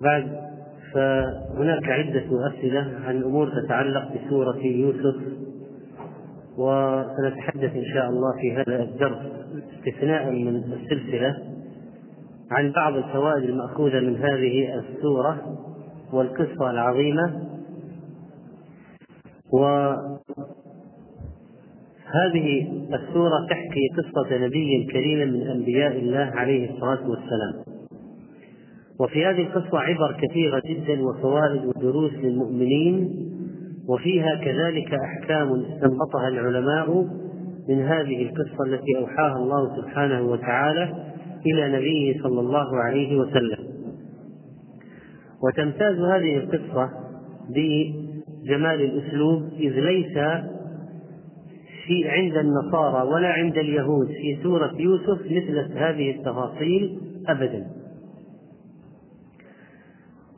بعد فهناك عدة أسئلة عن أمور تتعلق بسورة يوسف وسنتحدث إن شاء الله في هذا الدرس استثناء من السلسلة عن بعض الفوائد المأخوذة من هذه السورة والقصة العظيمة. وهذه السورة تحكي قصة نبي كريم من أنبياء الله عليه الصلاة والسلام. وفي هذه القصة عبر كثيرة جدا وفوائد ودروس للمؤمنين وفيها كذلك أحكام استنبطها العلماء من هذه القصة التي أوحاها الله سبحانه وتعالى إلى نبيه صلى الله عليه وسلم. وتمتاز هذه القصة بجمال الأسلوب إذ ليس في عند النصارى ولا عند اليهود في سورة يوسف مثل هذه التفاصيل أبدا.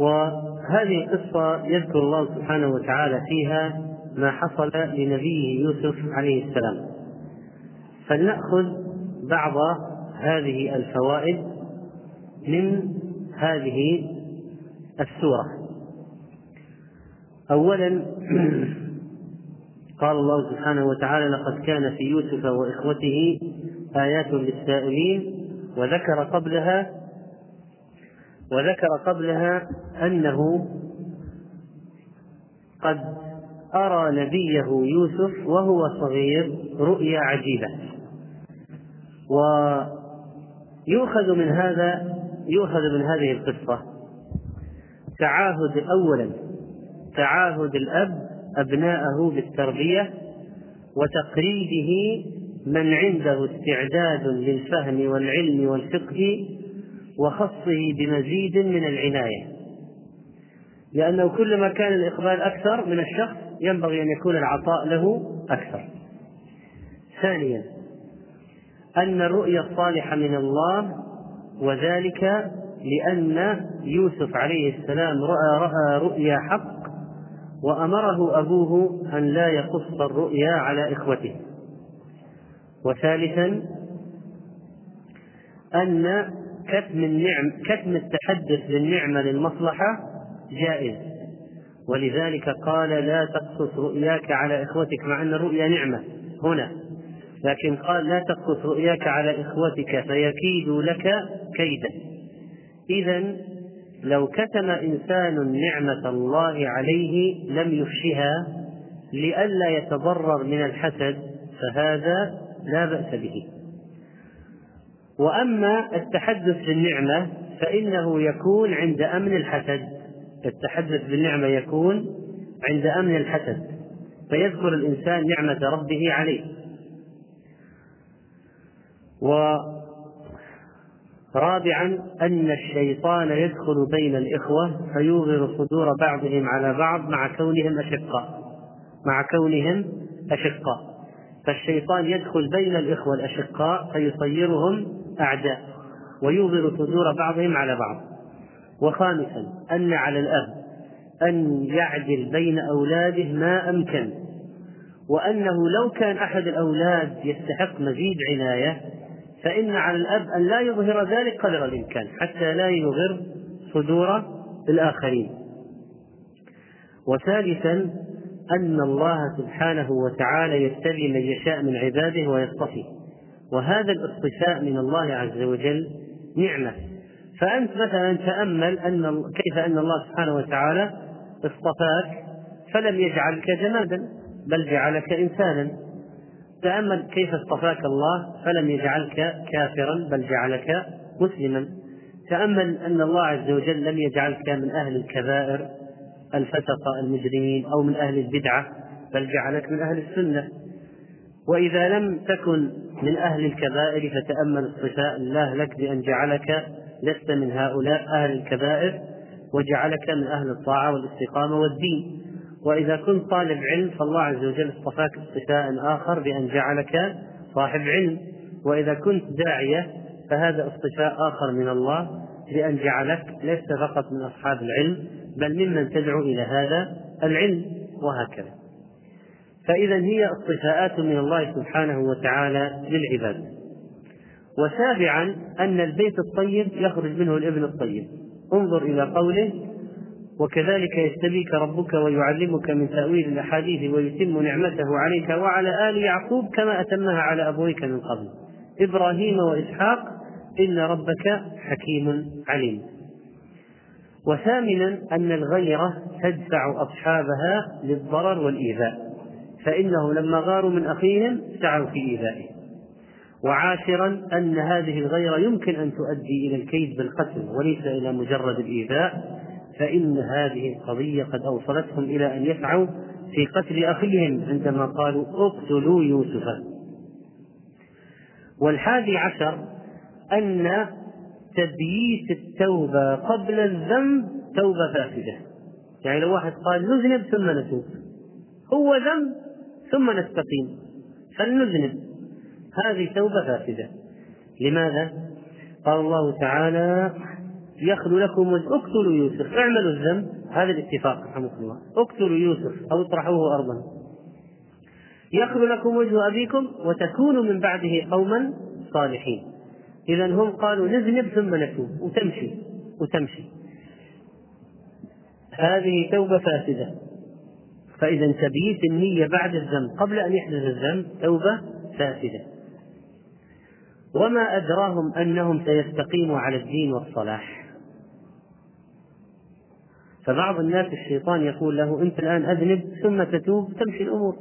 وهذه القصة يذكر الله سبحانه وتعالى فيها ما حصل لنبيه يوسف عليه السلام. فلنأخذ بعض هذه الفوائد من هذه السورة. أولا قال الله سبحانه وتعالى لقد كان في يوسف وإخوته آيات للسائلين وذكر قبلها وذكر قبلها أنه قد أرى نبيه يوسف وهو صغير رؤيا عجيبة. ويؤخذ من هذا يؤخذ من هذه القصة تعاهد أولا تعاهد الأب أبناءه بالتربية وتقريبه من عنده استعداد للفهم والعلم والفقه وخصه بمزيد من العناية. لأنه كلما كان الإقبال أكثر من الشخص ينبغي أن يكون العطاء له أكثر. ثانيا أن الرؤيا الصالحة من الله وذلك لأن يوسف عليه السلام رأى رأى رؤيا حق وأمره أبوه أن لا يقص الرؤيا على إخوته. وثالثا أن كتم النعم كتم التحدث بالنعمة للمصلحة جائز. ولذلك قال لا تقصص رؤياك على إخوتك مع أن الرؤيا نعمة هنا. لكن قال لا تقصص رؤياك على إخوتك فيكيدوا لك كيدا. إذا لو كتم إنسان نعمة الله عليه لم يفشها لئلا يتضرر من الحسد فهذا لا بأس به. وأما التحدث بالنعمة فإنه يكون عند أمن الحسد. التحدث بالنعمة يكون عند أمن الحسد. فيذكر الإنسان نعمة ربه عليه. ورابعا أن الشيطان يدخل بين الإخوة فيوغر صدور بعضهم على بعض مع كونهم أشقاء. مع كونهم أشقاء. فالشيطان يدخل بين الإخوة الأشقاء فيصيرهم أعداء ويوغر صدور بعضهم على بعض. وخامسا أن على الأب أن يعدل بين أولاده ما أمكن. وأنه لو كان أحد الأولاد يستحق مزيد عناية فإن على الأب أن لا يظهر ذلك قدر الإمكان حتى لا يغر صدور الآخرين. وثالثا أن الله سبحانه وتعالى يبتلي من يشاء من عباده ويصطفي. وهذا الاصطفاء من الله عز وجل نعمة. فأنت مثلا تأمل أن كيف أن الله سبحانه وتعالى اصطفاك فلم يجعلك جمادا بل جعلك إنسانا. تأمل كيف اصطفاك الله فلم يجعلك كافرا بل جعلك مسلما. تأمل أن الله عز وجل لم يجعلك من أهل الكبائر الفسقة المجرمين أو من أهل البدعة بل جعلك من أهل السنة. وإذا لم تكن من أهل الكبائر فتأمل اصطفاء الله لك بأن جعلك لست من هؤلاء أهل الكبائر وجعلك من أهل الطاعة والاستقامة والدين. وإذا كنت طالب علم فالله عز وجل اصطفاك اصطفاء آخر بأن جعلك صاحب علم. وإذا كنت داعية فهذا اصطفاء آخر من الله بأن جعلك لست فقط من أصحاب العلم بل ممن تدعو إلى هذا العلم وهكذا. فإذا هي اصطفاءات من الله سبحانه وتعالى للعباد. وسابعا أن البيت الطيب يخرج منه الإبن الطيب. انظر إلى قوله وكذلك يجتبيك ربك ويعلمك من تأويل الأحاديث ويتم نعمته عليك وعلى آل يعقوب كما أتمها على أبويك من قبل. إبراهيم وإسحاق إن ربك حكيم عليم. وثامنا أن الغيرة تدفع أصحابها للضرر والإيذاء. فإنه لما غاروا من أخيهم سعوا في إيذائه. وعاشرا أن هذه الغيرة يمكن أن تؤدي إلى الكيد بالقتل وليس إلى مجرد الإيذاء فإن هذه القضية قد أوصلتهم إلى أن يسعوا في قتل أخيهم عندما قالوا اقتلوا يوسف. والحادي عشر أن تبييت التوبة قبل الذنب توبة فاسدة. يعني لو واحد قال نذنب ثم نتوب. هو ذنب ثم نستقيم. فلنذنب. هذه توبة فاسدة. لماذا؟ قال الله تعالى يخلو لكم اقتلوا يوسف. اعملوا الذنب. هذا الاتفاق رحمه الله. اقتلوا يوسف أو اطرحوه أرضا. يخلو لكم وجه أبيكم وتكونوا من بعده قوما صالحين. اذا هم قالوا نذنب ثم نتوب. وتمشي. وتمشي. هذه توبة فاسدة. فإذا تبييت النية بعد الذنب قبل أن يحدث الذنب توبة فاسدة. وما أدراهم أنهم سيستقيموا على الدين والصلاح. فبعض الناس الشيطان يقول له أنت الآن أذنب ثم تتوب تمشي الأمور.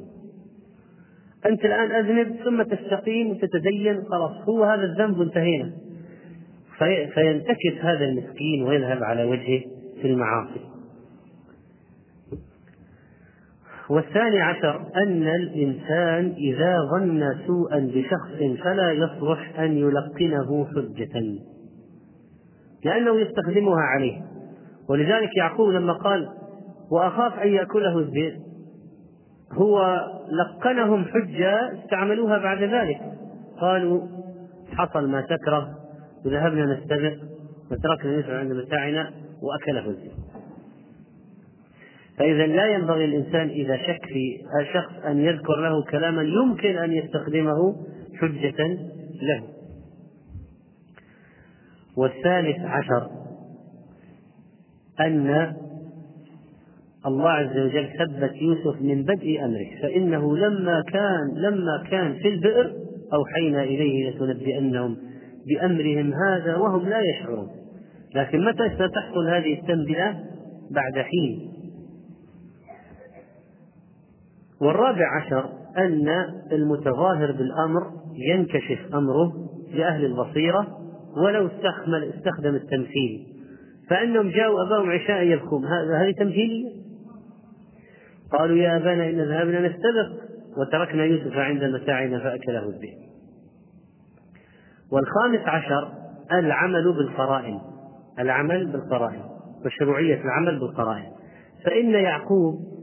أنت الآن أذنب ثم تستقيم وتتدين خلاص هو هذا الذنب انتهينا في فينتكس هذا المسكين ويذهب على وجهه في المعاصي. والثاني عشر أن الإنسان إذا ظن سوءا بشخص فلا يصلح أن يلقنه حجة لأنه يستخدمها عليه. ولذلك يعقوب لما قال وأخاف أن يأكله الذئب هو لقنهم حجة استعملوها بعد ذلك. قالوا حصل ما تكره وذهبنا نستبق وتركنا يسعى عند متاعنا وأكله الذئب فإذا لا ينبغي الإنسان إذا شك في شخص أن يذكر له كلاما يمكن أن يستخدمه حجة له. والثالث عشر أن الله عز وجل ثبت يوسف من بدء أمره فإنه لما كان لما كان في البئر أوحينا إليه لتنبئنهم بأمرهم هذا وهم لا يشعرون. لكن متى ستحصل هذه التنبئة؟ بعد حين. والرابع عشر أن المتظاهر بالأمر ينكشف أمره لأهل البصيرة ولو استخدم استخدم التمثيل. فأنهم جاءوا أباهم عشاء يبكون هذه تمثيلية. قالوا يا أبانا إن ذهبنا نستبق وتركنا يوسف عند متاعنا فأكله الذئب والخامس عشر العمل بالقرائن. العمل بالقرائن. مشروعية العمل بالقرائن. فإن يعقوب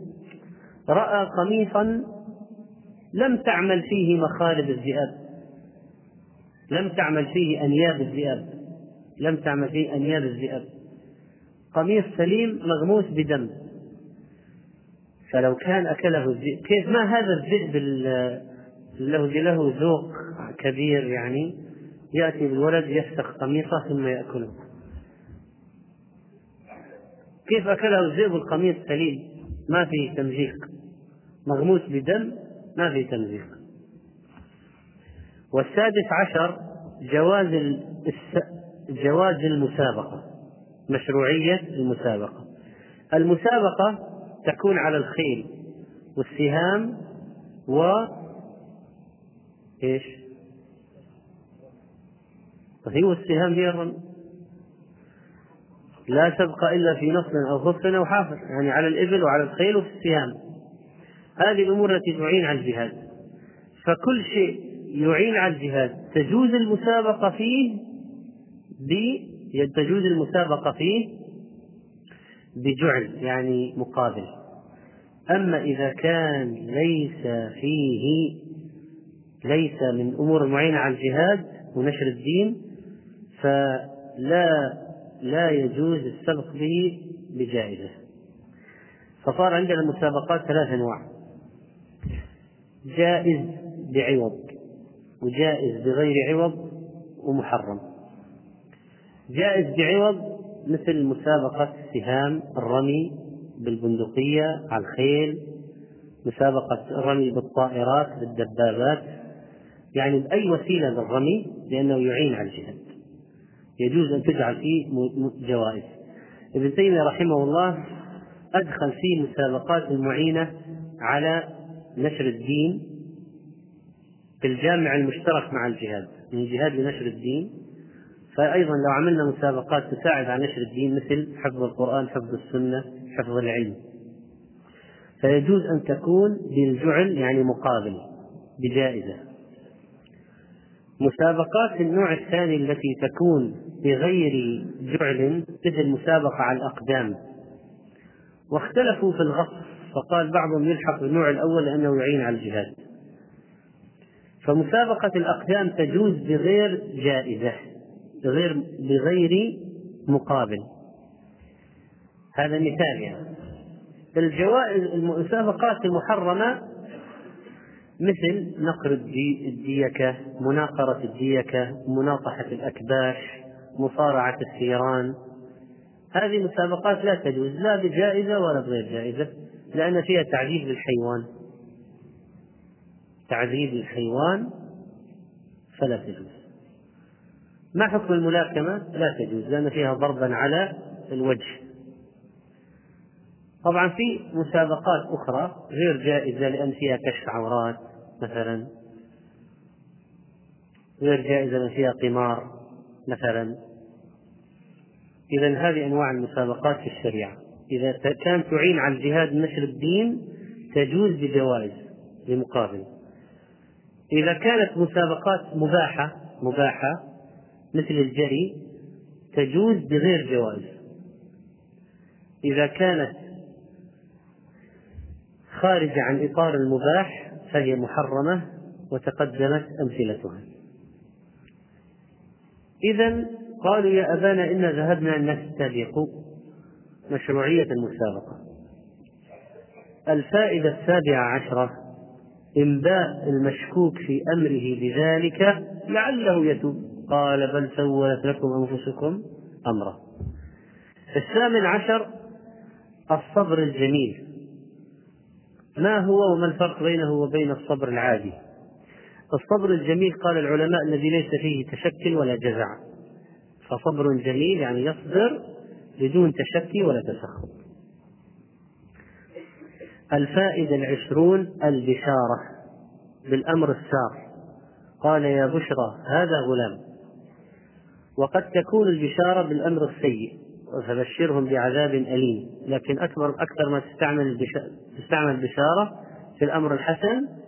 رأى قميصا لم تعمل فيه مخالب الذئاب. لم تعمل فيه أنياب الذئاب. لم تعمل فيه أنياب الذئاب. قميص سليم مغموس بدم. فلو كان أكله الذئب كيف ما هذا الذئب الذي له ذوق كبير يعني يأتي بالولد يفسخ قميصه ثم يأكله. كيف أكله الذئب القميص سليم؟ ما فيه تمزيق. مغموس بدم ما فيه تمزيق. والسادس عشر جواز جواز المسابقة. مشروعية المسابقة. المسابقة تكون على الخيل والسهام و إيش؟ هي والسهام هي لا سبق إلا في نصل أو خف أو حافر يعني على الإبل وعلى الخيل وفي السهام. هذه الأمور التي تعين على الجهاد. فكل شيء يعين على الجهاد. تجوز المسابقة فيه تجوز المسابقة فيه بجعل يعني مقابل. أما إذا كان ليس فيه ليس من أمور معينة على الجهاد ونشر الدين فلا لا يجوز السبق به بجائزة. فصار عندنا المسابقات ثلاث أنواع. جائز بعوض وجائز بغير عوض ومحرم. جائز بعوض مثل مسابقة سهام الرمي بالبندقية على الخيل مسابقة الرمي بالطائرات بالدبابات. يعني بأي وسيلة للرمي لأنه يعين على الجهاد. يجوز أن تجعل فيه جوائز. ابن تيمية رحمه الله أدخل فيه مسابقات المعينة على نشر الدين في الجامع المشترك مع الجهاد من الجهاد لنشر الدين. فأيضا لو عملنا مسابقات تساعد على نشر الدين مثل حفظ القرآن حفظ السنة حفظ العلم. فيجوز أن تكون بالجعل يعني مقابل بجائزة. مسابقات النوع الثاني التي تكون بغير جعل مثل مسابقة على الأقدام. واختلفوا في الغصب فقال بعضهم يلحق بالنوع الأول لأنه يعين على الجهاد. فمسابقة الأقدام تجوز بغير جائزة بغير بغير مقابل. هذا مثال يعني. الجوائز المسابقات المحرمة مثل نقر الديكة مناقرة الديكة مناطحة الأكباش مصارعة الثيران هذه مسابقات لا تجوز لا بجائزة ولا بغير جائزة لأن فيها تعذيب للحيوان. تعذيب للحيوان فلا تجوز. ما حكم الملاكمة؟ لا تجوز لأن فيها ضربا على الوجه. طبعا في مسابقات أخرى غير جائزة لأن فيها كشف عورات مثلا غير جائزة لأن فيها قمار. مثلا. إذا هذه أنواع المسابقات في الشريعة. إذا كانت تعين على الجهاد نشر الدين تجوز بجوائز بمقابل إذا كانت مسابقات مباحة مباحة مثل الجري تجوز بغير جوائز. إذا كانت خارجة عن إطار المباح فهي محرمة وتقدمت أمثلتها. إذا قالوا يا أبانا إنا ذهبنا نستبق مشروعية المسابقة. الفائدة السابعة عشرة إنباء المشكوك في أمره بذلك لعله يتوب. قال بل سولت لكم أنفسكم أمرا. الثامن عشر الصبر الجميل. ما هو وما الفرق بينه وبين الصبر العادي؟ الصبر الجميل قال العلماء الذي ليس فيه تشكل ولا جزع. فصبر جميل يعني يصبر بدون تشكي ولا تسخط. الفائدة العشرون البشارة بالأمر السار قال يا بشرى هذا غلام. وقد تكون البشارة بالأمر السيء. فبشرهم بعذاب أليم. لكن أكبر أكثر ما تستعمل تستعمل بشارة في الأمر الحسن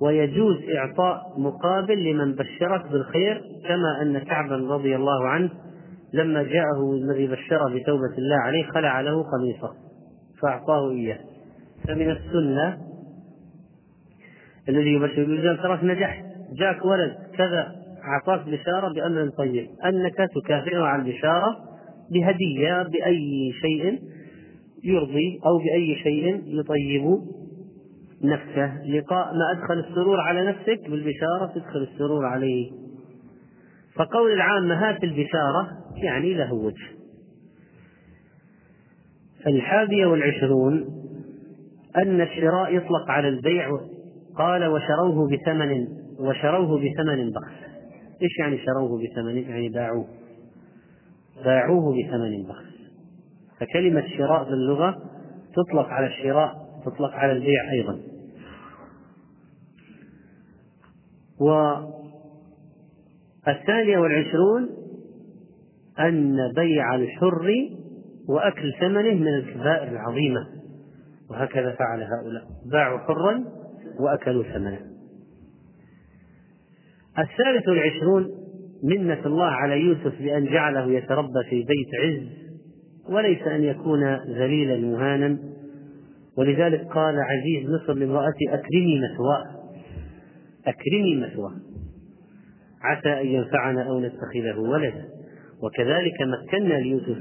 ويجوز إعطاء مقابل لمن بشرك بالخير كما أن كعبا رضي الله عنه لما جاءه الذي بشره بتوبة الله عليه خلع له قميصه فأعطاه إياه. فمن السنة الذي يبشر بالجنة تراك نجحت جاك ولد كذا أعطاك بشارة بأمر طيب. أنك تكافئه على البشارة بهدية بأي شيء يرضي أو بأي شيء يطيب. نفسه. لقاء ما أدخل السرور على نفسك بالبشارة تدخل السرور عليه. فقول العامة هات البشارة يعني له وجه. الحادية والعشرون أن الشراء يطلق على البيع. قال وشروه بثمن وشروه بثمن بخس. إيش يعني شروه بثمن؟ يعني باعوه. باعوه بثمن بخس. فكلمة شراء باللغة تطلق على الشراء تطلق على البيع أيضا. والثانية والعشرون أن بيع الحر وأكل ثمنه من الكبائر العظيمة. وهكذا فعل هؤلاء. باعوا حرا وأكلوا ثمنه. الثالث والعشرون منة الله على يوسف بأن جعله يتربى في بيت عز وليس أن يكون ذليلا مهانا. ولذلك قال عزيز مصر لامرأتي أكرمي مثواه أكرمي مثواه عسى أن ينفعنا أو نتخذه ولدا. وكذلك مكنا ليوسف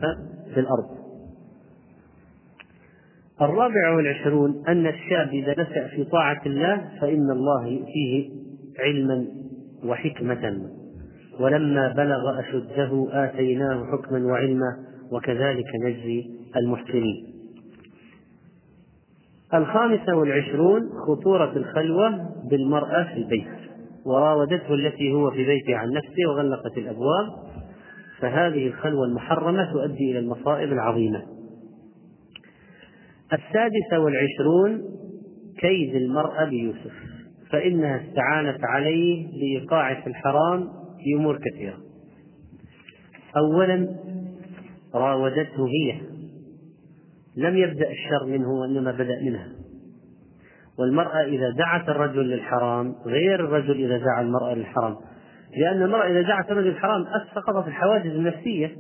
في الأرض. الرابع والعشرون أن الشاب إذا نشأ في طاعة الله فإن الله يؤتيه علما وحكمة. ولما بلغ أشده آتيناه حكما وعلما وكذلك نجزي المحسنين. الخامسة والعشرون خطورة الخلوة بالمرأة في البيت وراودته التي هو في بيته عن نفسه وغلقت الأبواب فهذه الخلوة المحرمة تؤدي إلى المصائب العظيمة. السادسة والعشرون كيد المرأة بيوسف فإنها استعانت عليه لإيقاعه في الحرام في أمور كثيرة. أولا راودته هي لم يبدأ الشر منه وإنما بدأ منها. والمرأة إذا دعت الرجل للحرام غير الرجل إذا دعا المرأة للحرام. لأن المرأة إذا دعت الرجل للحرام سقطت الحواجز النفسية.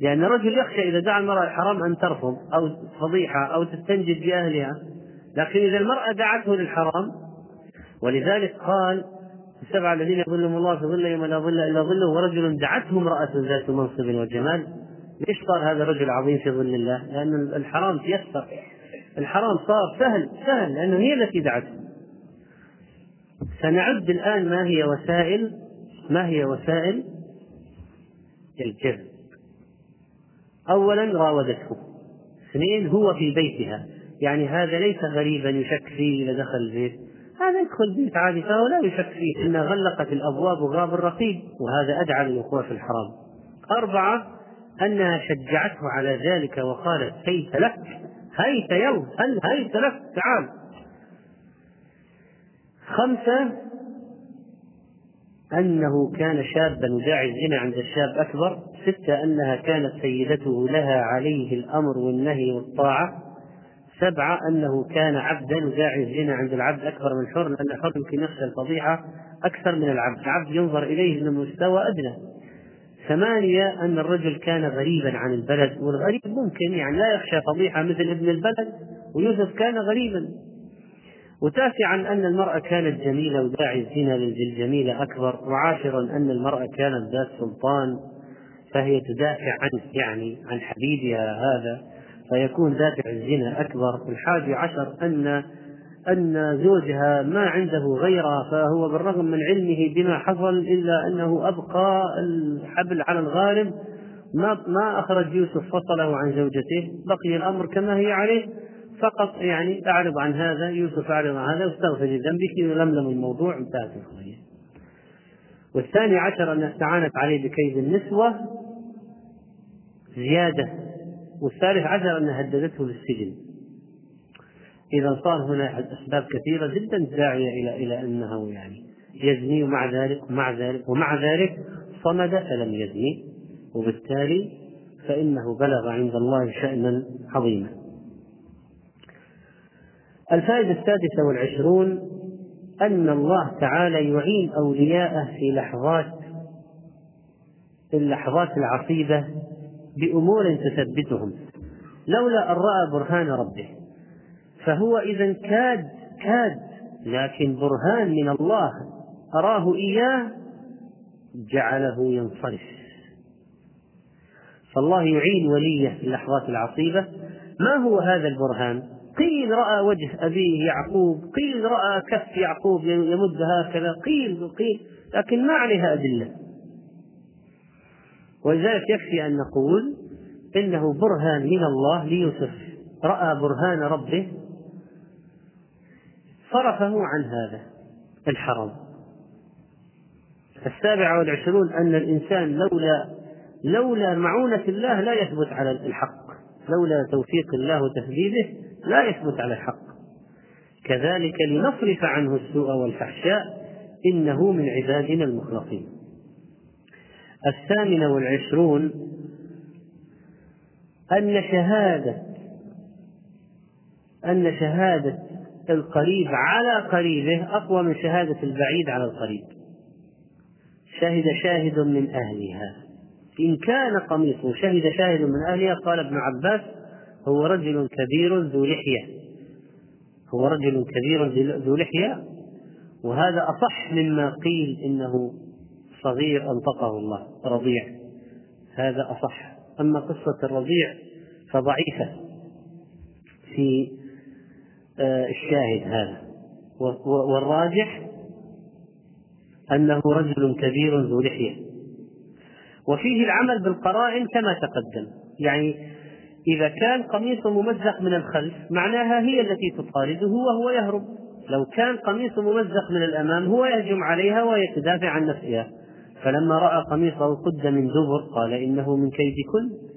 لأن الرجل يخشى إذا دعا المرأة للحرام أن ترفض أو فضيحة أو تستنجد بأهلها. لكن إذا المرأة دعته للحرام ولذلك قال السبعة الذين يظلهم الله في ظله يوم لا ظل إلا ظله ورجل دعته امرأة ذات منصب وجمال ليش صار هذا الرجل عظيم في ظل الله؟ لأن الحرام تيسر. الحرام صار سهل سهل لأنه هي التي دعته سنعد الآن ما هي وسائل ما هي وسائل؟ الجذب. أولا راودته. اثنين هو في بيتها. يعني هذا ليس غريبا يشك فيه إذا دخل البيت. هذا يدخل البيت عادي فهو لا يشك فيه. إنها غلقت الأبواب وغاب الرقيب وهذا أدعى للوقوع في الحرام. أربعة أنها شجعته على ذلك وقالت هيت لك هيت يلا هل هيت لك؟ تعال. خمسة أنه كان شابا يداعي الزنا عند الشاب أكبر. ستة أنها كانت سيدته لها عليه الأمر والنهي والطاعة. سبعة أنه كان عبدا يداعي الزنا عند العبد أكبر من الحر لأن الحر يمكن يخشى الفضيحة أكثر من العبد. العبد ينظر إليه من مستوى أدنى. ثمانية أن الرجل كان غريبا عن البلد والغريب ممكن يعني لا يخشى فضيحة مثل ابن البلد ويوسف كان غريبا. وتاسعا أن المرأة كانت جميلة وداعي الزنا للجميلة أكبر. وعاشرا أن المرأة كانت ذات سلطان فهي تدافع عنه يعني عن حبيبها هذا فيكون دافع الزنا أكبر. الحادي عشر أن أن زوجها ما عنده غيرها فهو بالرغم من علمه بما حصل إلا أنه أبقى الحبل على الغالب ما ما أخرج يوسف فصله عن زوجته بقي الأمر كما هي عليه. فقط يعني أعرض عن هذا يوسف أعرض عن هذا واستغفر لذنبك. ولملم الموضوع انتهت القضية والثاني عشر أن استعانت عليه بكيد النسوة زيادة. والثالث عشر أن هددته بالسجن. إذا صار هنا أسباب كثيرة جدا داعية إلى إلى أنه يعني يزني ومع ذلك ومع ذلك ومع ذلك صمد فلم يزني وبالتالي فإنه بلغ عند الله شأنا عظيما. الفائدة السادسة والعشرون أن الله تعالى يعين أولياءه في لحظات اللحظات العصيبة بأمور تثبتهم لولا أن رأى برهان ربه فهو إذا كاد كاد لكن برهان من الله أراه إياه جعله ينصرف. فالله يعين وليه في اللحظات العصيبة. ما هو هذا البرهان؟ قيل رأى وجه أبيه يعقوب قيل رأى كف يعقوب يمد هكذا قيل قيل لكن ما عليها أدلة. ولذلك يكفي أن نقول إنه برهان من الله ليوسف. رأى برهان ربه صرفه عن هذا الحرم السابعة والعشرون أن الإنسان لولا لولا معونة الله لا يثبت على الحق. لولا توفيق الله وتهديده لا يثبت على الحق. كذلك لنصرف عنه السوء والفحشاء إنه من عبادنا المخلصين. الثامنة والعشرون أن شهادة أن شهادة القريب على قريبه أقوى من شهادة البعيد على القريب. شهد شاهد من أهلها. إن كان قميصه شهد شاهد من أهلها قال ابن عباس هو رجل كبير ذو لحية. هو رجل كبير ذو لحية. وهذا أصح مما قيل إنه صغير أنطقه الله رضيع. هذا أصح. أما قصة الرضيع فضعيفة. في الشاهد هذا. والراجح أنه رجل كبير ذو لحية. وفيه العمل بالقرائن كما تقدم. يعني إذا كان قميص ممزق من الخلف معناها هي التي تطارده وهو يهرب. لو كان قميص ممزق من الأمام هو يهجم عليها ويتدافع عن نفسها. فلما رأى قميصه قد من دبر قال إنه من كيدكن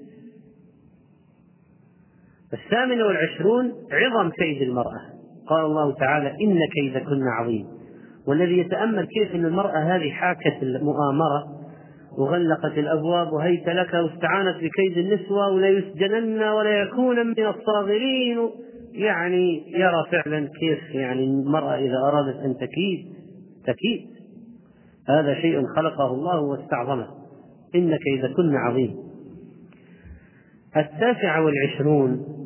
الثامن والعشرون عظم كيد المرأة. قال الله تعالى إن كيدكن عظيم. والذي يتأمل كيف أن المرأة هذه حاكت المؤامرة وغلقت الأبواب وهيت لك واستعانت بكيد النسوة ولا يسجنن ولا يكون من الصاغرين. يعني يرى فعلا كيف يعني المرأة إذا أرادت أن تكيد تكيد. هذا شيء خلقه الله واستعظمه. إن كيدكن عظيم. التاسع والعشرون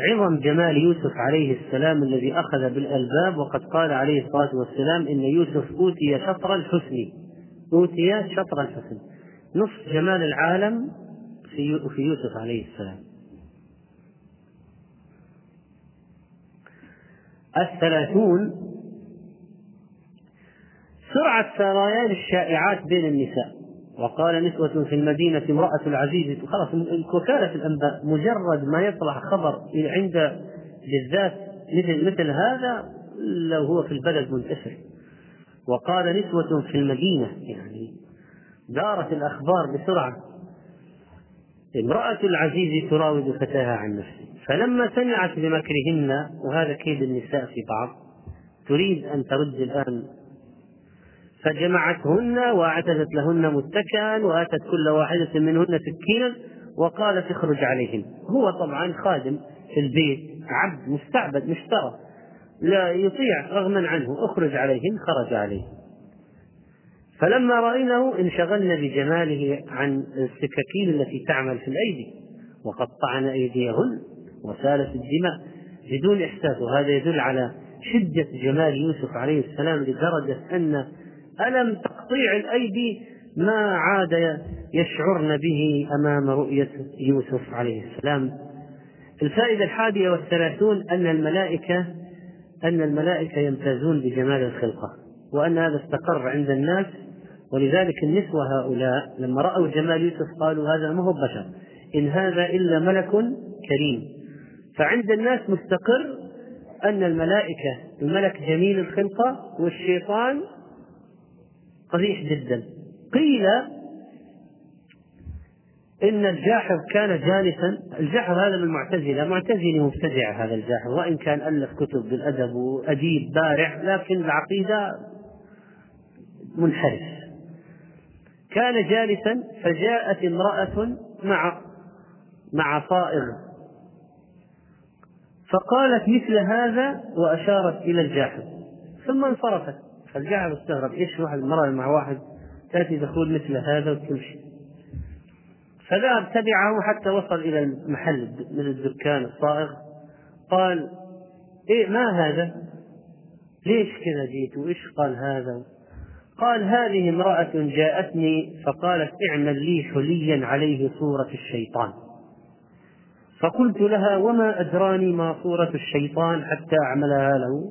عظم جمال يوسف عليه السلام الذي أخذ بالألباب وقد قال عليه الصلاة والسلام إن يوسف أوتي شطر الحسن. أوتي شطر الحسن. نصف جمال العالم في يوسف عليه السلام. الثلاثون سرعة سريان الشائعات بين النساء. وقال نسوة في المدينة امرأة العزيز خلاص وكالة الأنباء مجرد ما يطلع خبر عند بالذات مثل مثل هذا لو هو في البلد منتشر. وقال نسوة في المدينة يعني دارت الأخبار بسرعة. امرأة العزيز تراود فتاها عن نفسه. فلما سمعت بمكرهن وهذا كيد النساء في بعض تريد أن ترد الآن فجمعتهن وأعتدت لهن متكئا وآتت كل واحدة منهن سكينا وقالت اخرج عليهن. هو طبعا خادم في البيت عبد مستعبد مشترى لا يطيع رغما عنه اخرج عليهن خرج عليه. فلما رأينه انشغلن بجماله عن السكاكين التي تعمل في الأيدي وقطعن أيديهن وسالت الدماء بدون إحساس وهذا يدل على شدة جمال يوسف عليه السلام لدرجة أن ألم تقطيع الأيدي ما عاد يشعرن به أمام رؤية يوسف عليه السلام؟ الفائدة الحادية والثلاثون أن الملائكة أن الملائكة يمتازون بجمال الخلقة وأن هذا استقر عند الناس ولذلك النسوة هؤلاء لما رأوا جمال يوسف قالوا هذا ما هو بشر إن هذا إلا ملك كريم. فعند الناس مستقر أن الملائكة الملك جميل الخلقة والشيطان قبيح جدا. قيل إن الجاحظ كان جالسا. الجاحظ هذا من المعتزلة. معتزلي مبتدع هذا الجاحظ وإن كان ألف كتب بالأدب وأديب بارع لكن العقيدة منحرف. كان جالسا فجاءت امرأة مع مع صائغ. فقالت مثل هذا وأشارت إلى الجاحظ. ثم انصرفت. فالجاحظ استغرب إيش واحد مرة مع واحد تأتي تقول مثل هذا وتمشي فذهب تبعه حتى وصل إلى المحل من الدكان الصائغ قال إيه ما هذا؟ ليش كذا جيت؟ وإيش قال هذا؟ قال هذه امرأة جاءتني فقالت اعمل لي حليا عليه صورة الشيطان فقلت لها وما أدراني ما صورة الشيطان حتى أعملها له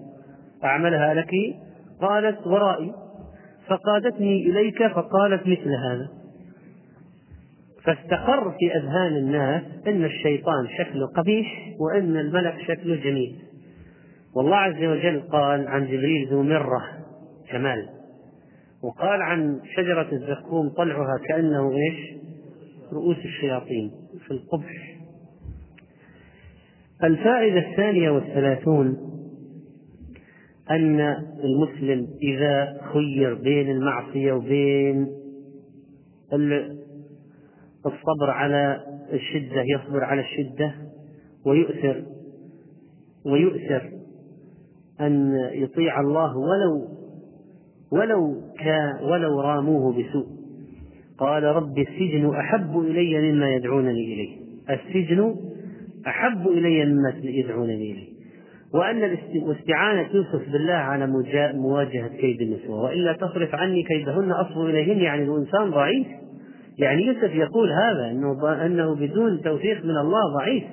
أعملها لك قالت ورائي فقادتني إليك فقالت مثل هذا. فاستقر في أذهان الناس أن الشيطان شكله قبيح وأن الملك شكله جميل. والله عز وجل قال عن جبريل ذو مرة جمال. وقال عن شجرة الزقوم طلعها كأنه إيش؟ رؤوس الشياطين في القبح. الفائدة الثانية والثلاثون أن المسلم إذا خير بين المعصية وبين الصبر على الشدة يصبر على الشدة ويؤثر ويؤثر أن يطيع الله ولو ولو كان ولو راموه بسوء. قال رب السجن أحب إلي مما يدعونني إليه. السجن أحب إلي مما يدعونني إليه. وأن واستعانة يوسف بالله على مواجهة كيد النسوة وإلا تصرف عني كيدهن أصب إليهن يعني الإنسان ضعيف. يعني يوسف يقول هذا أنه أنه بدون توفيق من الله ضعيف.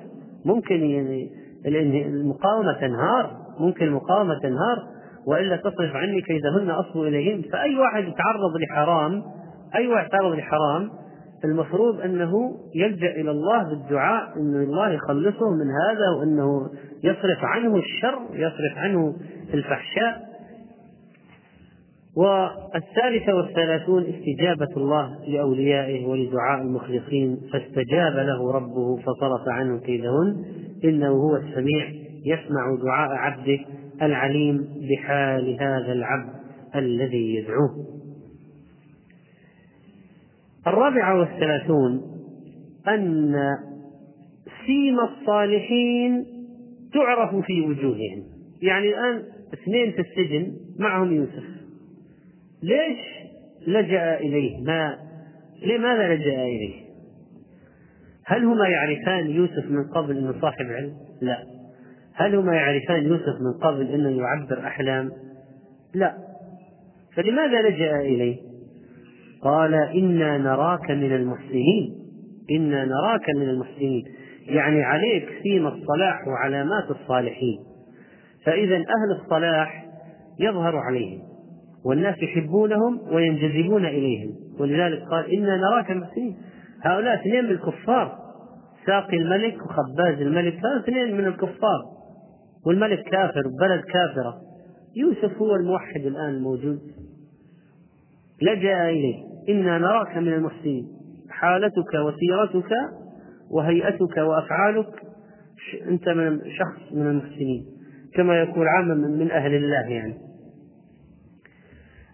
ممكن يعني المقاومة تنهار ممكن المقاومة تنهار وإلا تصرف عني كيدهن أصب إليهن. فأي واحد يتعرض لحرام أي واحد يتعرض لحرام المفروض أنه يلجأ إلى الله بالدعاء أن الله يخلصه من هذا وأنه يصرف عنه الشر يصرف عنه الفحشاء. والثالثة والثلاثون استجابة الله لأوليائه ولدعاء المخلصين. فاستجاب له ربه فصرف عنه كيدهن. إنه هو السميع يسمع دعاء عبده العليم بحال هذا العبد الذي يدعوه. الرابعة والثلاثون أن سيم الصالحين تعرف في وجوههم. يعني الآن اثنين في السجن معهم يوسف. ليش لجأ إليه؟ ما لماذا لجأ إليه؟ هل هما يعرفان يوسف من قبل أنه صاحب علم؟ لا. هل هما يعرفان يوسف من قبل أنه يعبر أحلام؟ لا. فلماذا لجأ إليه؟ قال إنا نراك من المحسنين. إنا نراك من المحسنين. يعني عليك سيم الصلاح وعلامات الصالحين. فإذا أهل الصلاح يظهر عليهم والناس يحبونهم وينجذبون إليهم. ولذلك قال إنا نراك محسنين هؤلاء اثنين من الكفار. ساقي الملك وخباز الملك هذول اثنين من الكفار. والملك كافر وبلد كافرة. يوسف هو الموحد الآن الموجود. لجأ إليه. إنا نراك من المحسنين. حالتك وسيرتك وهيئتك وأفعالك أنت من شخص من المحسنين. كما يقول عاما من أهل الله يعني.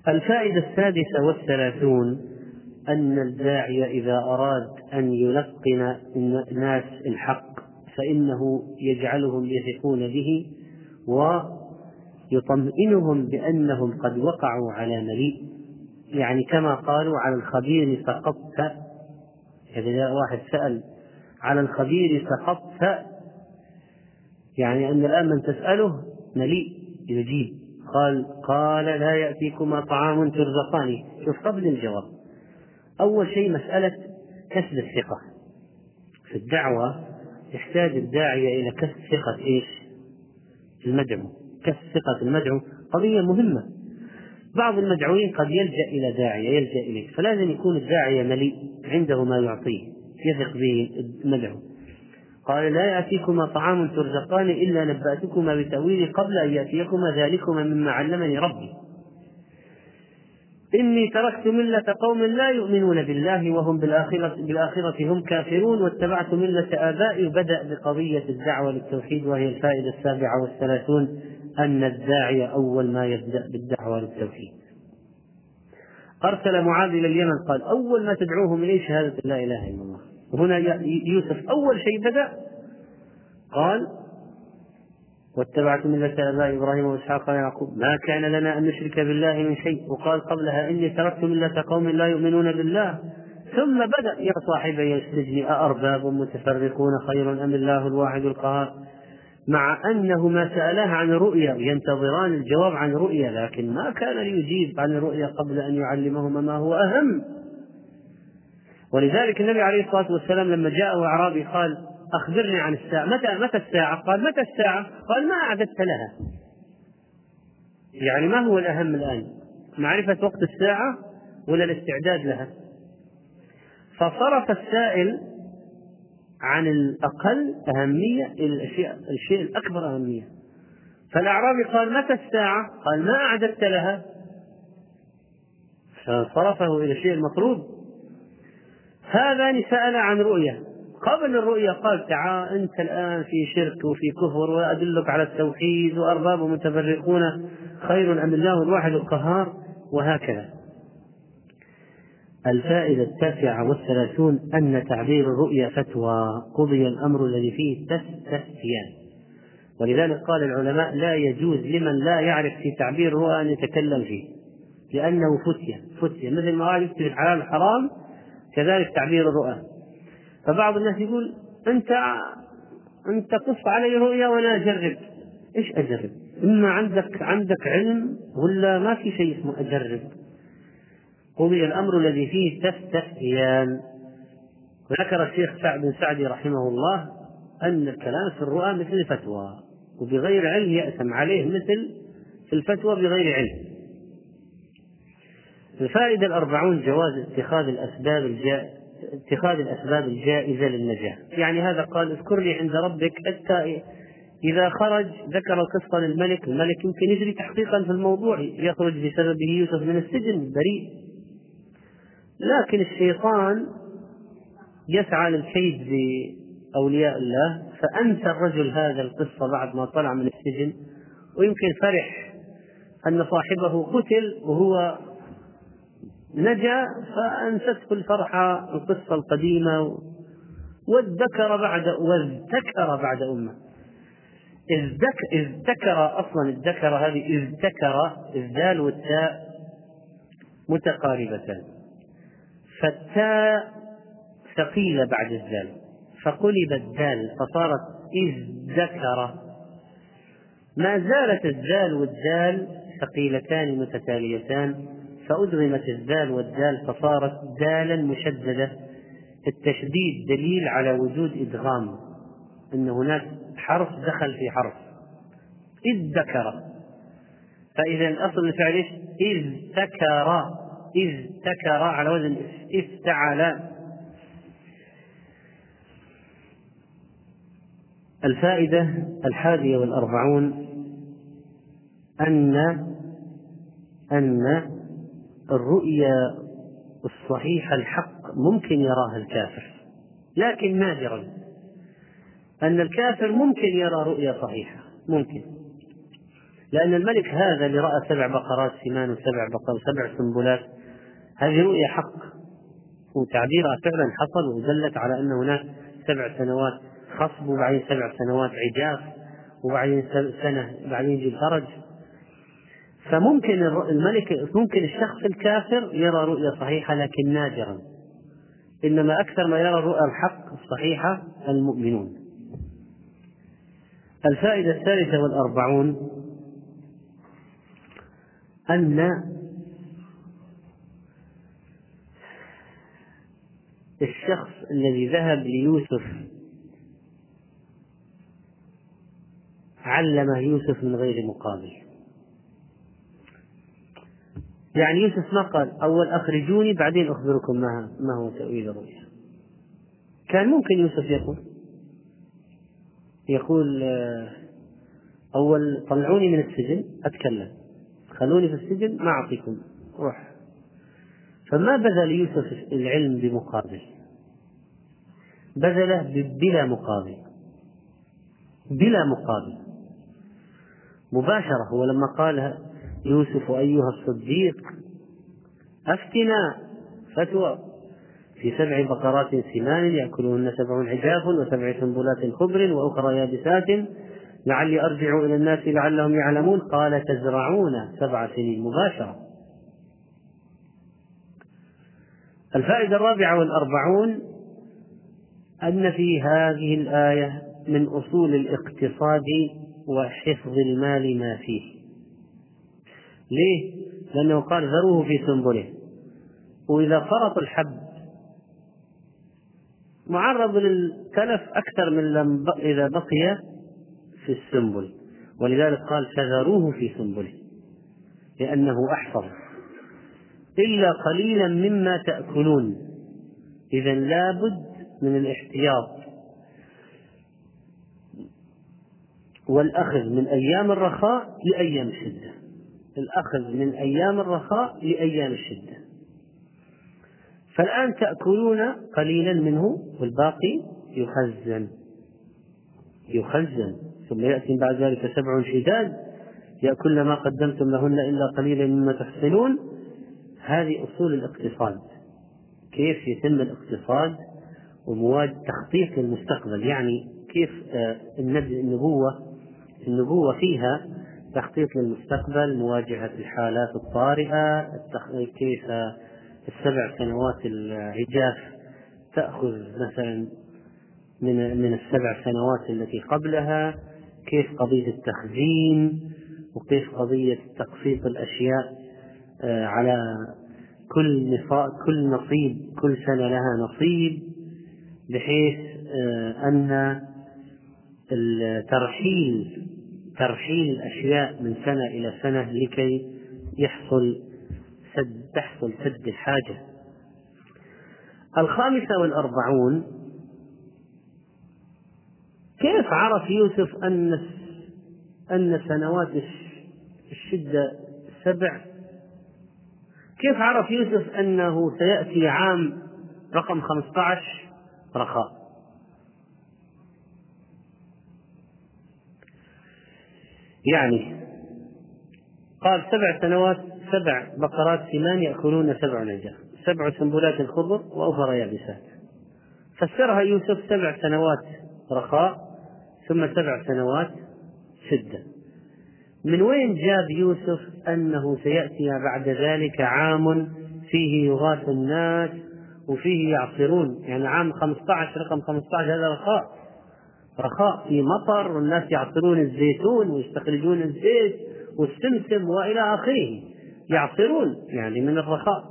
الفائدة السادسة والثلاثون أن الداعي إذا أراد أن يلقن الناس الحق فإنه يجعلهم يثقون به ويطمئنهم بأنهم قد وقعوا على مليء. يعني كما قالوا على الخبير سقطت إذا واحد سأل على الخبير سقطت يعني أن الآن من تسأله مليء يجيب. قال قال لا يأتيكما طعام ترزقانه شوف قبل الجواب. أول شيء مسألة كسب الثقة. في الدعوة يحتاج الداعية إلى كسب ثقة إيش؟ المدعو. كسب ثقة المدعو قضية مهمة. بعض المدعوين قد يلجأ إلى داعية يلجأ إليه فلازم يكون الداعية مليء عنده ما يعطيه يثق به المدعو. قال لا يأتيكما طعام ترزقان إلا نبأتكما بتأويله قبل أن يأتيكما ذلكما مما علمني ربي. إني تركت ملة قوم لا يؤمنون بالله وهم بالآخرة, بالآخرة هم كافرون واتبعت ملة آبائي بدأ بقضية الدعوة للتوحيد وهي الفائدة السابعة والثلاثون أن الداعي أول ما يبدأ بالدعوة للتوحيد. أرسل معاذ إلى اليمن قال أول ما تدعوهم إليه شهادة لا إله إلا الله. وهنا يوسف أول شيء بدأ قال واتبعت ملة آباء إبراهيم وإسحاق ويعقوب. ما كان لنا أن نشرك بالله من شيء. وقال قبلها إني تركت ملة قوم لا يؤمنون بالله. ثم بدأ يا صاحبي السجن أأرباب متفرقون خير أم الله الواحد القهار؟ مع أنه ما سألاه عن رؤيا ينتظران الجواب عن رؤيا لكن ما كان ليجيب عن الرؤيا قبل أن يعلمهما ما هو أهم. ولذلك النبي عليه الصلاة والسلام لما جاءه أعرابي قال أخبرني عن الساعة متى متى الساعة؟ قال متى الساعة؟ قال ما أعددت لها يعني ما هو الأهم الآن؟ معرفة وقت الساعة ولا الاستعداد لها؟ فصرف السائل عن الأقل أهمية إلى الأشياء الشيء الأكبر أهمية فالأعرابي قال متى الساعة؟ قال ما أعددت لها فصرفه إلى الشيء المطلوب هذا سأل عن رؤية قبل الرؤية قال تعال أنت الآن في شرك وفي كفر وأدلك على التوحيد وأرباب متفرقون خير أم الله الواحد القهار؟ وهكذا. الفائدة التاسعة والثلاثون أن تعبير الرؤيا فتوى قضي الأمر الذي فيه تستفتيان. ولذلك قال العلماء لا يجوز لمن لا يعرف في تعبير الرؤى أن يتكلم فيه لأنه فتية فتية مثل ما قال يكتب الحلال الحرام كذلك تعبير الرؤى. فبعض الناس يقول أنت أنت قص علي رؤيا وأنا أجرب. إيش أجرب؟ إما عندك عندك علم ولا ما في شيء اسمه أجرب؟ قضي الأمر الذي فيه تستفتيان وذكر الشيخ سعد بن سعدي رحمه الله أن الكلام في الرؤى مثل الفتوى وبغير علم يأثم عليه مثل في الفتوى بغير علم. الفائدة الأربعون جواز اتخاذ الأسباب الجائزة اتخاذ الأسباب الجائزة للنجاة. يعني هذا قال اذكر لي عند ربك حتى إذا خرج ذكر القصة للملك الملك يمكن يجري تحقيقا في الموضوع يخرج بسببه يوسف من السجن بريء. لكن الشيطان يسعى للكيد بأولياء الله فأنسى الرجل هذا القصة بعد ما طلع من السجن ويمكن فرح أن صاحبه قتل وهو نجا فأنسته الفرحة القصة القديمة وادكر بعد واذكر بعد أمة. إذ ذكر أصلا الذكر هذه إذ ذكر الذال والتاء متقاربتان. فالتاء ثقيلة بعد الذال فقلب الدال فصارت إذ ذكر ما زالت الذال والدال ثقيلتان متتاليتان. فأدغمت الذال والدال فصارت دالا مشددة التشديد دليل على وجود إدغام أن هناك حرف دخل في حرف إذ ذكر فإذا الأصل الفعل؟ إذ ذكر إذ ذكر على وزن افتعل الفائدة الحادية والأربعون أن أن الرؤيا الصحيحة الحق ممكن يراها الكافر لكن نادرا. أن الكافر ممكن يرى رؤيا صحيحة ممكن. لأن الملك هذا اللي رأى سبع بقرات سمان وسبع بقر وسبع سنبلات هذه رؤيا حق. وتعبيرها فعلا حصل ودلت على أن هناك سبع سنوات خصب وبعدين سبع سنوات عجاف وبعدين سنة بعدين يجي الفرج فممكن الملك ممكن الشخص الكافر يرى رؤيا صحيحة لكن نادرا. إنما أكثر ما يرى الرؤى الحق الصحيحة المؤمنون. الفائدة الثالثة والأربعون أن الشخص الذي ذهب ليوسف علمه يوسف من غير مقابل. يعني يوسف ما قال أول أخرجوني بعدين أخبركم ما ما هو تأويل الرؤيا. كان ممكن يوسف يقول يقول آه، أول طلعوني من السجن أتكلم. خلوني في السجن ما أعطيكم روح. فما بذل يوسف العلم بمقابل. بذله بلا مقابل. بلا مقابل. مباشرة هو لما قال يوسف أيها الصديق. أفتنا فتوى في سبع بقرات سمان يأكلهن سبع عجاف وسبع سنبلات خضر وأخرى يابسات. لعلي أرجع إلى الناس لعلهم يعلمون. قال تزرعون سبع سنين مباشرة. الفائدة الرابعة والأربعون أن في هذه الآية من أصول الاقتصاد وحفظ المال ما فيه. ليه؟ لأنه قال ذروه في سنبله. وإذا فرط الحب معرض للتلف أكثر من لم إذا بقي في السنبل. ولذلك قال فذروه في سنبله لأنه أحفظ. إلا قليلا مما تأكلون. إذا لابد من الاحتياط. والأخذ من أيام الرخاء لأيام الشدة الأخذ من أيام الرخاء لأيام الشدة. فالآن تأكلون قليلا منه والباقي يخزن. يخزن. ثم يأتي بعد ذلك سبع شداد يأكلن ما قدمتم لهن إلا قليلا مما تحصنون. هذه أصول الاقتصاد. كيف يتم الاقتصاد ومواد تخطيط للمستقبل؟ يعني كيف آه، النبوة النبوة فيها تخطيط للمستقبل مواجهة الحالات الطارئة كيف السبع سنوات العجاف تأخذ مثلا من من السبع سنوات التي قبلها كيف قضية التخزين وكيف قضية تقسيط الأشياء آه، على كل كل نصيب كل سنة لها نصيب بحيث آه، أن الترحيل ترحيل الأشياء من سنة إلى سنة لكي يحصل سد تحصل سد الحاجة. الخامسة والأربعون كيف عرف يوسف أن أن سنوات الشدة سبع؟ كيف عرف يوسف أنه سيأتي عام رقم 15 رخاء. يعني قال سبع سنوات سبع بقرات سمان يأكلون سبع نجاة سبع سنبلات خضر وأخرى يابسات. فسرها يوسف سبع سنوات رخاء ثم سبع سنوات شدة من وين جاب يوسف أنه سيأتي بعد ذلك عام فيه يغاث الناس وفيه يعصرون؟ يعني عام 15 رقم 15 هذا رخاء. رخاء في مطر والناس يعصرون الزيتون ويستخرجون الزيت والسمسم وإلى آخره. يعصرون يعني من الرخاء.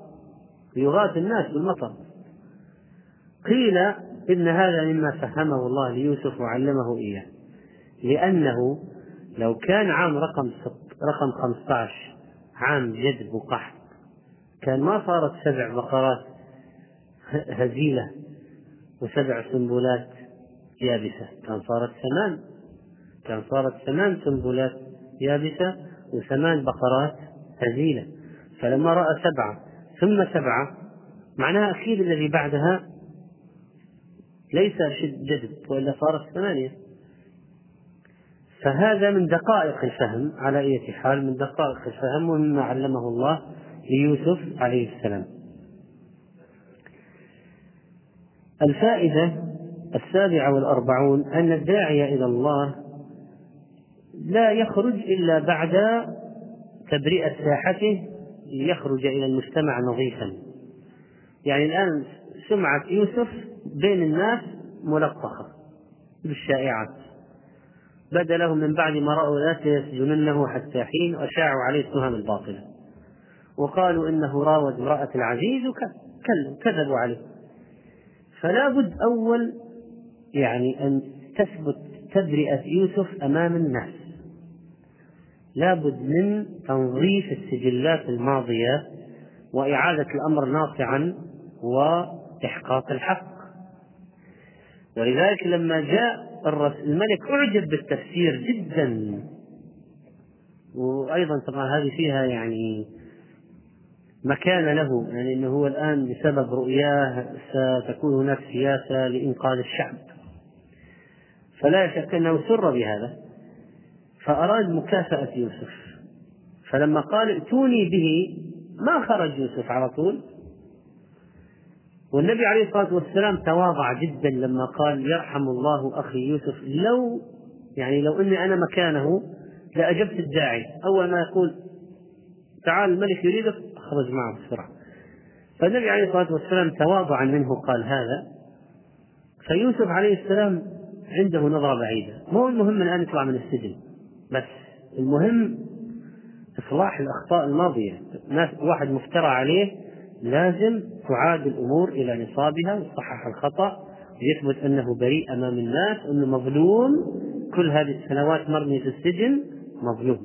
يغاث الناس بالمطر. قيل إن هذا مما فهمه الله ليوسف وعلمه إياه. لأنه لو كان عام رقم رقم 15 عام جدب وقحط كان ما صارت سبع بقرات هزيلة وسبع سنبلات. يابسة. كان صارت ثمان كان صارت ثمان سنبلات يابسة وثمان بقرات هزيلة. فلما رأى سبعة ثم سبعة معناها أكيد الذي بعدها ليس جذب وإلا صارت ثمانية. فهذا من دقائق الفهم على أية حال من دقائق الفهم ومما علمه الله ليوسف عليه السلام. الفائدة السابعة والأربعون أن الداعية إلى الله لا يخرج إلا بعد تبرئة ساحته ليخرج إلى المجتمع نظيفا. يعني الآن سمعة يوسف بين الناس ملطخة بالشائعات. بدا لهم من بعد ما رأوا لا يسجننه حتى حين وأشاعوا عليه التهم الباطلة. وقالوا إنه راود امرأة العزيز وكذبوا عليه. فلا بد أول يعني أن تثبت تبرئة يوسف أمام الناس. لابد من تنظيف السجلات الماضية وإعادة الأمر ناصعا وإحقاق الحق. ولذلك لما جاء الملك أعجب بالتفسير جدا. وأيضا طبعا هذه فيها يعني مكان له يعني إنه هو الآن بسبب رؤياه ستكون هناك سياسة لإنقاذ الشعب. فلا شك أنه سر بهذا. فأراد مكافأة يوسف. فلما قال ائتوني به ما خرج يوسف على طول. والنبي عليه الصلاة والسلام تواضع جدا لما قال يرحم الله أخي يوسف. لو يعني لو أني أنا مكانه لأجبت الداعي. أول ما يقول تعال الملك يريدك أخرج معه بسرعة. فالنبي عليه الصلاة والسلام تواضعا منه قال هذا. فيوسف عليه السلام عنده نظرة بعيدة. مو المهم الآن يطلع من السجن؟ بس المهم إصلاح الأخطاء الماضية. ناس واحد مفترى عليه لازم تعاد الأمور إلى نصابها ويصحح الخطأ ويثبت أنه بريء أمام الناس أنه مظلوم. كل هذه السنوات مرمي في السجن مظلوم.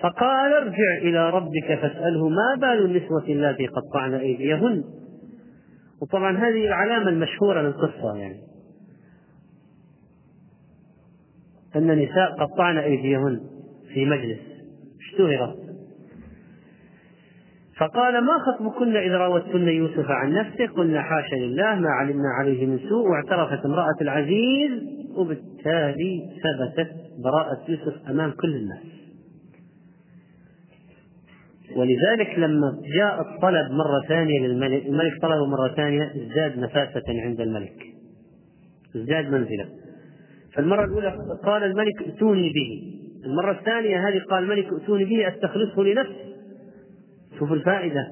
فقال ارجع إلى ربك فاسأله ما بال النسوة اللاتي قطعن أيديهن. وطبعا هذه العلامة المشهورة للقصة يعني. أن نساء قطعن أيديهن في مجلس. اشتهرت. فقال ما خطبكن إذ راوتن يوسف عن نفسه؟ قلنا حاشا لله ما علمنا عليه من سوء. واعترفت امرأة العزيز وبالتالي ثبتت براءة يوسف أمام كل الناس. ولذلك لما جاء الطلب مرة ثانية للملك الملك طلبه مرة ثانية ازداد نفاسة عند الملك. ازداد منزلة. فالمرة الأولى قال الملك ائتوني به. المرة الثانية هذه قال الملك ائتوني به أستخلصه لنفسي. شوف الفائدة.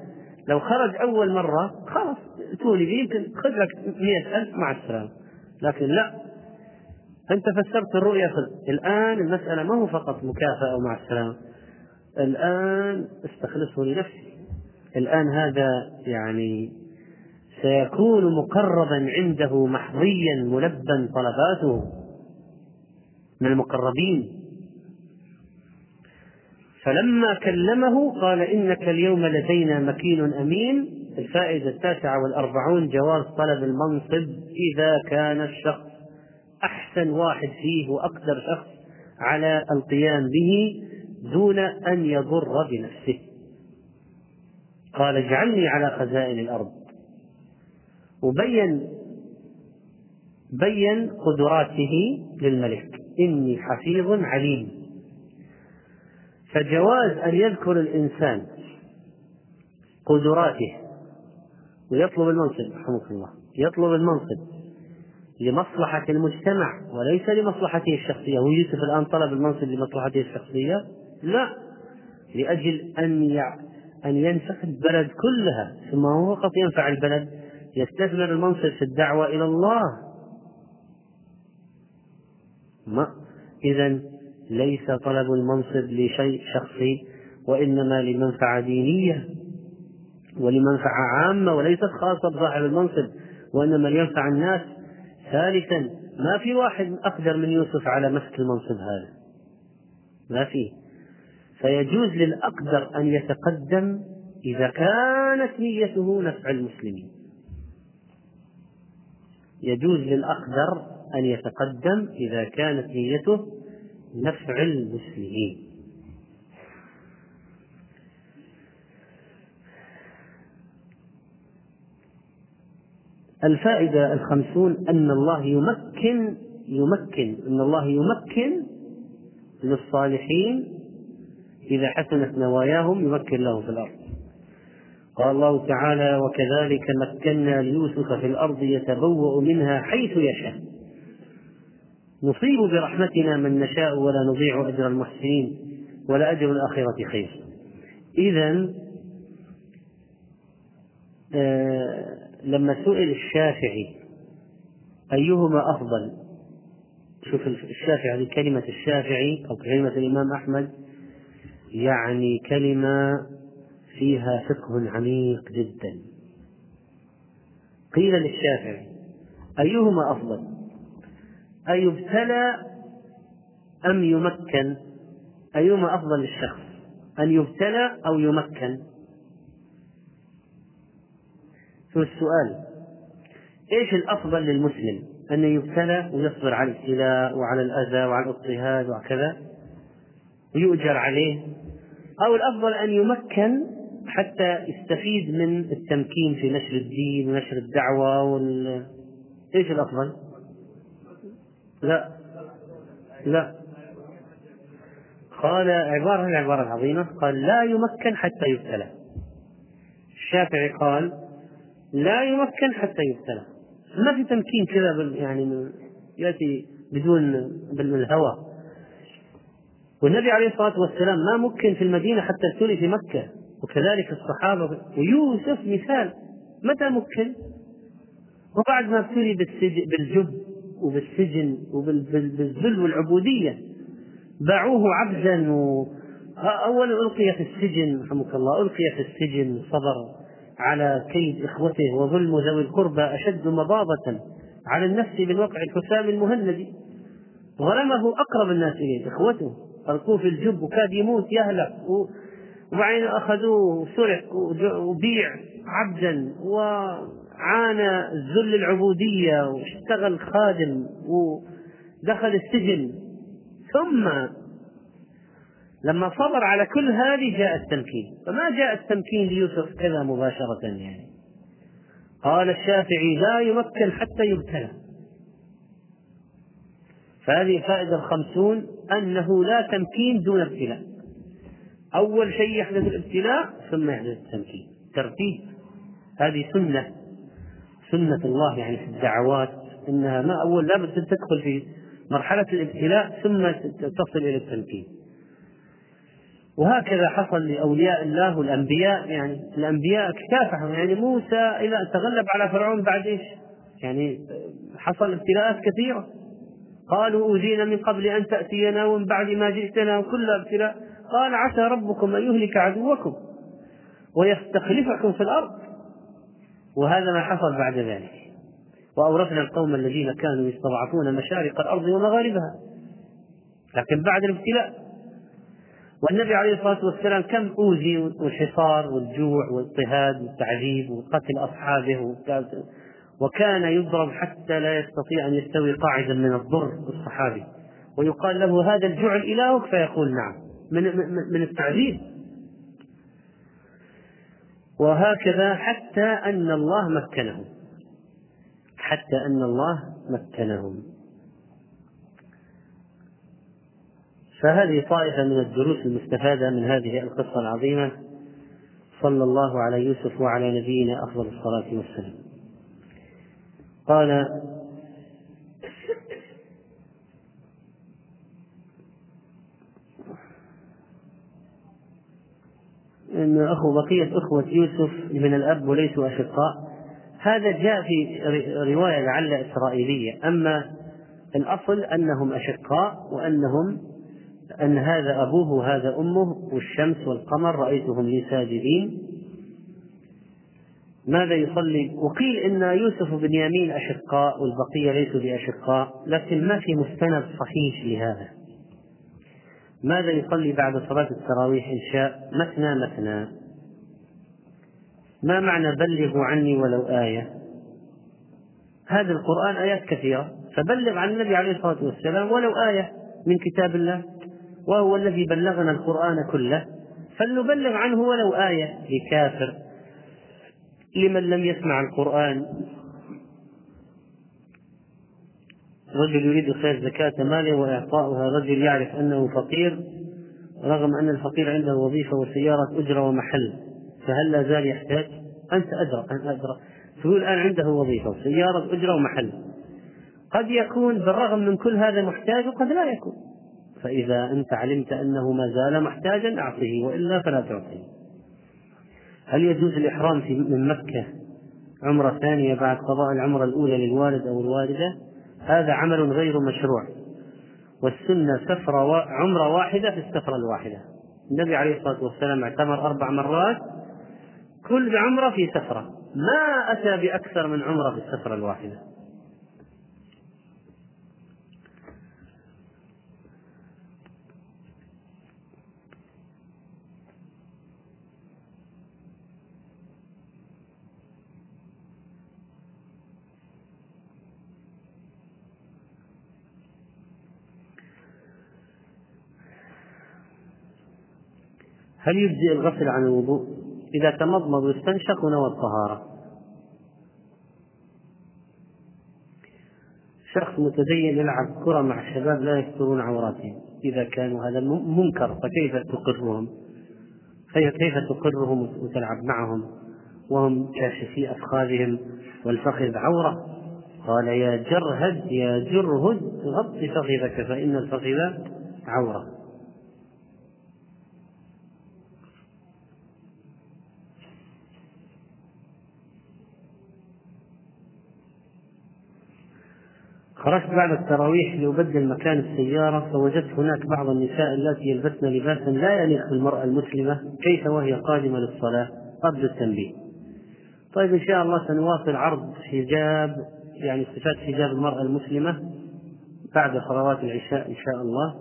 لو خرج أول مرة خلاص ائتوني به يمكن خذ لك ألف مع السلامة. لكن لا. أنت فسرت الرؤيا خذ الآن المسألة ما هو فقط مكافأة ومع السلامة. الآن أستخلصه لنفسي. الآن هذا يعني سيكون مقربا عنده محظيا ملبا طلباته. من المقربين. فلما كلمه قال إنك اليوم لدينا مكين أمين. الفائدة التاسعة والأربعون جواز طلب المنصب إذا كان الشخص أحسن واحد فيه وأقدر شخص على القيام به دون أن يضر بنفسه. قال اجعلني على خزائن الأرض. وبين بين قدراته للملك. إني حفيظ عليم. فجواز أن يذكر الإنسان قدراته ويطلب المنصب رحمك الله يطلب المنصب لمصلحة المجتمع وليس لمصلحته الشخصية. هو يوسف الآن طلب المنصب لمصلحته الشخصية؟ لا لأجل أن أن ينفع البلد كلها. ثم هو فقط ينفع البلد يستثمر المنصب في الدعوة إلى الله. إذا ليس طلب المنصب لشيء شخصي وإنما لمنفعة دينية ولمنفعة عامة وليست خاصة بصاحب المنصب وإنما لينفع الناس. ثالثا ما في واحد أقدر من يوسف على مسك المنصب هذا؟ ما في. فيجوز للأقدر أن يتقدم إذا كانت نيته نفع المسلمين. يجوز للأقدر أن يتقدم إذا كانت نيته نفع المسلمين. الفائدة الخمسون أن الله يمكن يمكن أن الله يمكن للصالحين إذا حسنت نواياهم يمكن لهم في الأرض. قال الله تعالى وكذلك مكنا ليوسف في الأرض يتبوأ منها حيث يشاء. نصيب برحمتنا من نشاء ولا نضيع أجر المحسنين ولأجر الآخرة خير. إذا آه لما سئل الشافعي أيهما أفضل شوف الشافعي كلمة الشافعي أو كلمة الإمام أحمد يعني كلمة فيها فقه عميق جدا. قيل للشافعي أيهما أفضل؟ أيبتلى أم يمكن؟ أيهما أفضل للشخص أن يبتلى أو يمكن؟ شو السؤال؟ إيش الأفضل للمسلم؟ أن يبتلى ويصبر على الابتلاء وعلى الأذى وعلى الاضطهاد وكذا ويؤجر عليه؟ أو الأفضل أن يمكن حتى يستفيد من التمكين في نشر الدين ونشر الدعوة وال... إيش الأفضل؟ لا. لا. قال عبارة العبارة العظيمة قال لا يمكن حتى يبتلى. الشافعي قال لا يمكن حتى يبتلى. ما في تمكين كذا يعني يأتي بدون بالهوى. والنبي عليه الصلاة والسلام ما مكن في المدينة حتى ابتلي في مكة. وكذلك الصحابة. ويوسف مثال. متى مكن؟ وبعد ما ابتلي بالجب. وبالسجن وبالذل والعبودية. باعوه عبدا و أول ألقي في السجن رحمك الله ألقي في السجن صبر على كيد إخوته وظلم ذوي القربى أشد مضاضة على النفس من وقع الحسام المهندي ظلمه أقرب الناس إليه إخوته. ألقوه في الجب وكاد يموت يهلك وبعدين أخذوه سرق وبيع عبدا وعانى ذل العبودية واشتغل خادم ودخل السجن. ثم لما صبر على كل هذه جاء التمكين. فما جاء التمكين ليوسف كذا مباشرة يعني. قال الشافعي لا يمكن حتى يبتلى. فهذه الفائدة الخمسون أنه لا تمكين دون ابتلاء. أول شيء يحدث الابتلاء ثم يحدث التمكين. ترتيب. هذه سنة. سنة الله يعني في الدعوات إنها ما أول لابد تدخل في مرحلة الابتلاء ثم تصل إلى التمكين. وهكذا حصل لأولياء الله والأنبياء يعني الأنبياء اكتافحوا يعني موسى إلى أن تغلب على فرعون بعد إيش؟ يعني حصل ابتلاءات كثيرة. قالوا أوذينا من قبل أن تأتينا ومن بعد ما جئتنا وكل ابتلاء. قال عسى ربكم أن يهلك عدوكم ويستخلفكم في الأرض. وهذا ما حصل بعد ذلك. وأورثنا القوم الذين كانوا يستضعفون مشارق الأرض ومغاربها. لكن بعد الابتلاء. والنبي عليه الصلاة والسلام كم أوذي والحصار والجوع والاضطهاد والتعذيب وقتل أصحابه وكان يضرب حتى لا يستطيع أن يستوي قاعدا من الضر الصحابي. ويقال له هذا الجعل إلهك فيقول نعم. من من التعذيب. وهكذا حتى أن الله مكنهم. حتى أن الله مكنهم. فهذه طائفة من الدروس المستفادة من هذه القصة العظيمة. صلى الله على يوسف وعلى نبينا أفضل الصلاة والسلام. قال إن أخو بقية إخوة يوسف من الأب وليسوا أشقاء. هذا جاء في رواية لعل إسرائيلية. أما الأصل أنهم أشقاء وأنهم أن هذا أبوه وهذا أمه والشمس والقمر رأيتهم لي ساجدين ماذا يصلي؟ وقيل إن يوسف بن يمين أشقاء والبقية ليسوا بأشقاء لكن ما في مستند صحيح لهذا. ماذا يصلي بعد صلاة التراويح إن شاء؟ مثنى مثنى. ما معنى بلغوا عني ولو آية؟ هذا القرآن آيات كثيرة. فبلغ عن النبي عليه الصلاة والسلام ولو آية من كتاب الله وهو الذي بلغنا القرآن كله. فلنبلغ عنه ولو آية. لكافر. لمن لم يسمع القرآن. رجل يريد إخراج زكاة ماله وإعطاؤها رجل يعرف أنه فقير رغم أن الفقير عنده وظيفة وسيارة أجرة ومحل. فهل لا زال يحتاج؟ أنت أدرى أنت أدرى تقول الآن عنده وظيفة وسيارة أجرة ومحل. قد يكون بالرغم من كل هذا محتاج وقد لا يكون. فإذا أنت علمت أنه ما زال محتاجا أعطه وإلا فلا تعطيه هل يجوز الإحرام في من مكة عمرة ثانية بعد قضاء العمرة الأولى للوالد أو الوالدة؟ هذا عمل غير مشروع. والسنة سفرة عمرة واحدة في السفرة الواحدة. النبي عليه الصلاة والسلام اعتمر أربع مرات كل عمرة في سفرة. ما أتى بأكثر من عمرة في السفرة الواحدة. هل يجزئ الغسل عن الوضوء؟ إذا تمضمض واستنشق ونوى الطهارة. شخص متدين يلعب كرة مع الشباب لا يسترون عوراتهم. إذا كانوا هذا منكر فكيف تقرهم؟ كيف تقرهم وتلعب معهم؟ وهم كاشفي أفخاذهم والفخذ عورة؟ قال يا جرهد يا جرهد غط فخذك فإن الفخذ عورة. خرجت بعد التراويح لأبدل مكان السيارة فوجدت هناك بعض النساء اللاتي يلبسن لباسا لا يليق بالمرأة المسلمة كيف وهي قادمة للصلاة؟ قبل التنبيه. طيب إن شاء الله سنواصل عرض حجاب يعني صفات حجاب المرأة المسلمة بعد صلوات العشاء إن شاء الله.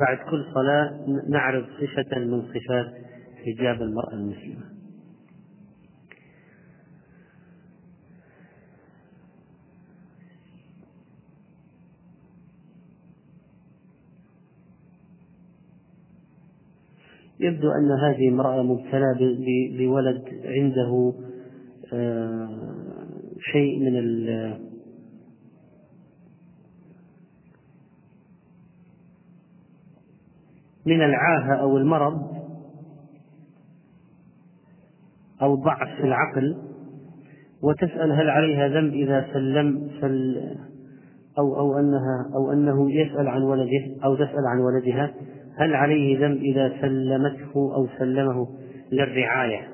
بعد كل صلاة نعرض صفة من صفات حجاب المرأة المسلمة. يبدو أن هذه امرأة مبتلى بولد عنده آه، شيء من من العاهة أو المرض أو ضعف في العقل وتسأل هل عليها ذنب إذا سلم سل أو أو أنها أو أنه يسأل عن ولده أو تسأل عن ولدها. هل عليه ذنب إذا سلمته أو سلمه للرعاية؟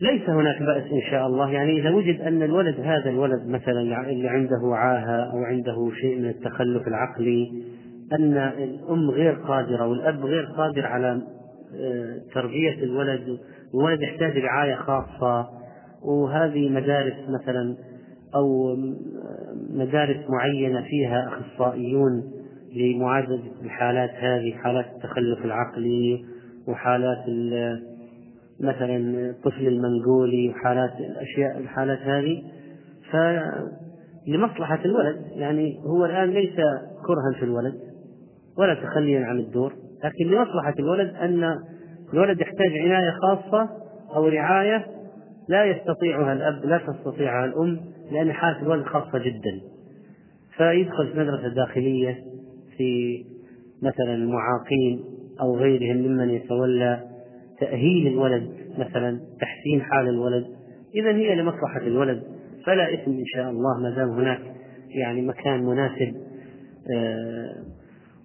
ليس هناك بأس إن شاء الله. يعني إذا وجد أن الولد هذا الولد مثلا اللي عنده عاهة أو عنده شيء من التخلف العقلي أن الأم غير قادرة والأب غير قادر على آه، تربية الولد الولد يحتاج رعاية خاصة. وهذه مدارس مثلا أو مدارس معينة فيها أخصائيون لمعالجة الحالات هذه حالات التخلف العقلي وحالات مثلا الطفل المنقولي وحالات الأشياء الحالات هذه. فلمصلحة الولد يعني هو الآن ليس كرها في الولد ولا تخليا عن الدور لكن لمصلحة الولد أن الولد يحتاج عناية خاصة أو رعاية لا يستطيعها الأب لا تستطيعها الأم لأن حالة الولد خاصة جدا. فيدخل في مدرسة داخلية في مثلا المعاقين أو غيرهم ممن يتولى تأهيل الولد مثلا تحسين حال الولد. إذا هي لمصلحة الولد. فلا إثم إن شاء الله ما دام هناك يعني مكان مناسب آه،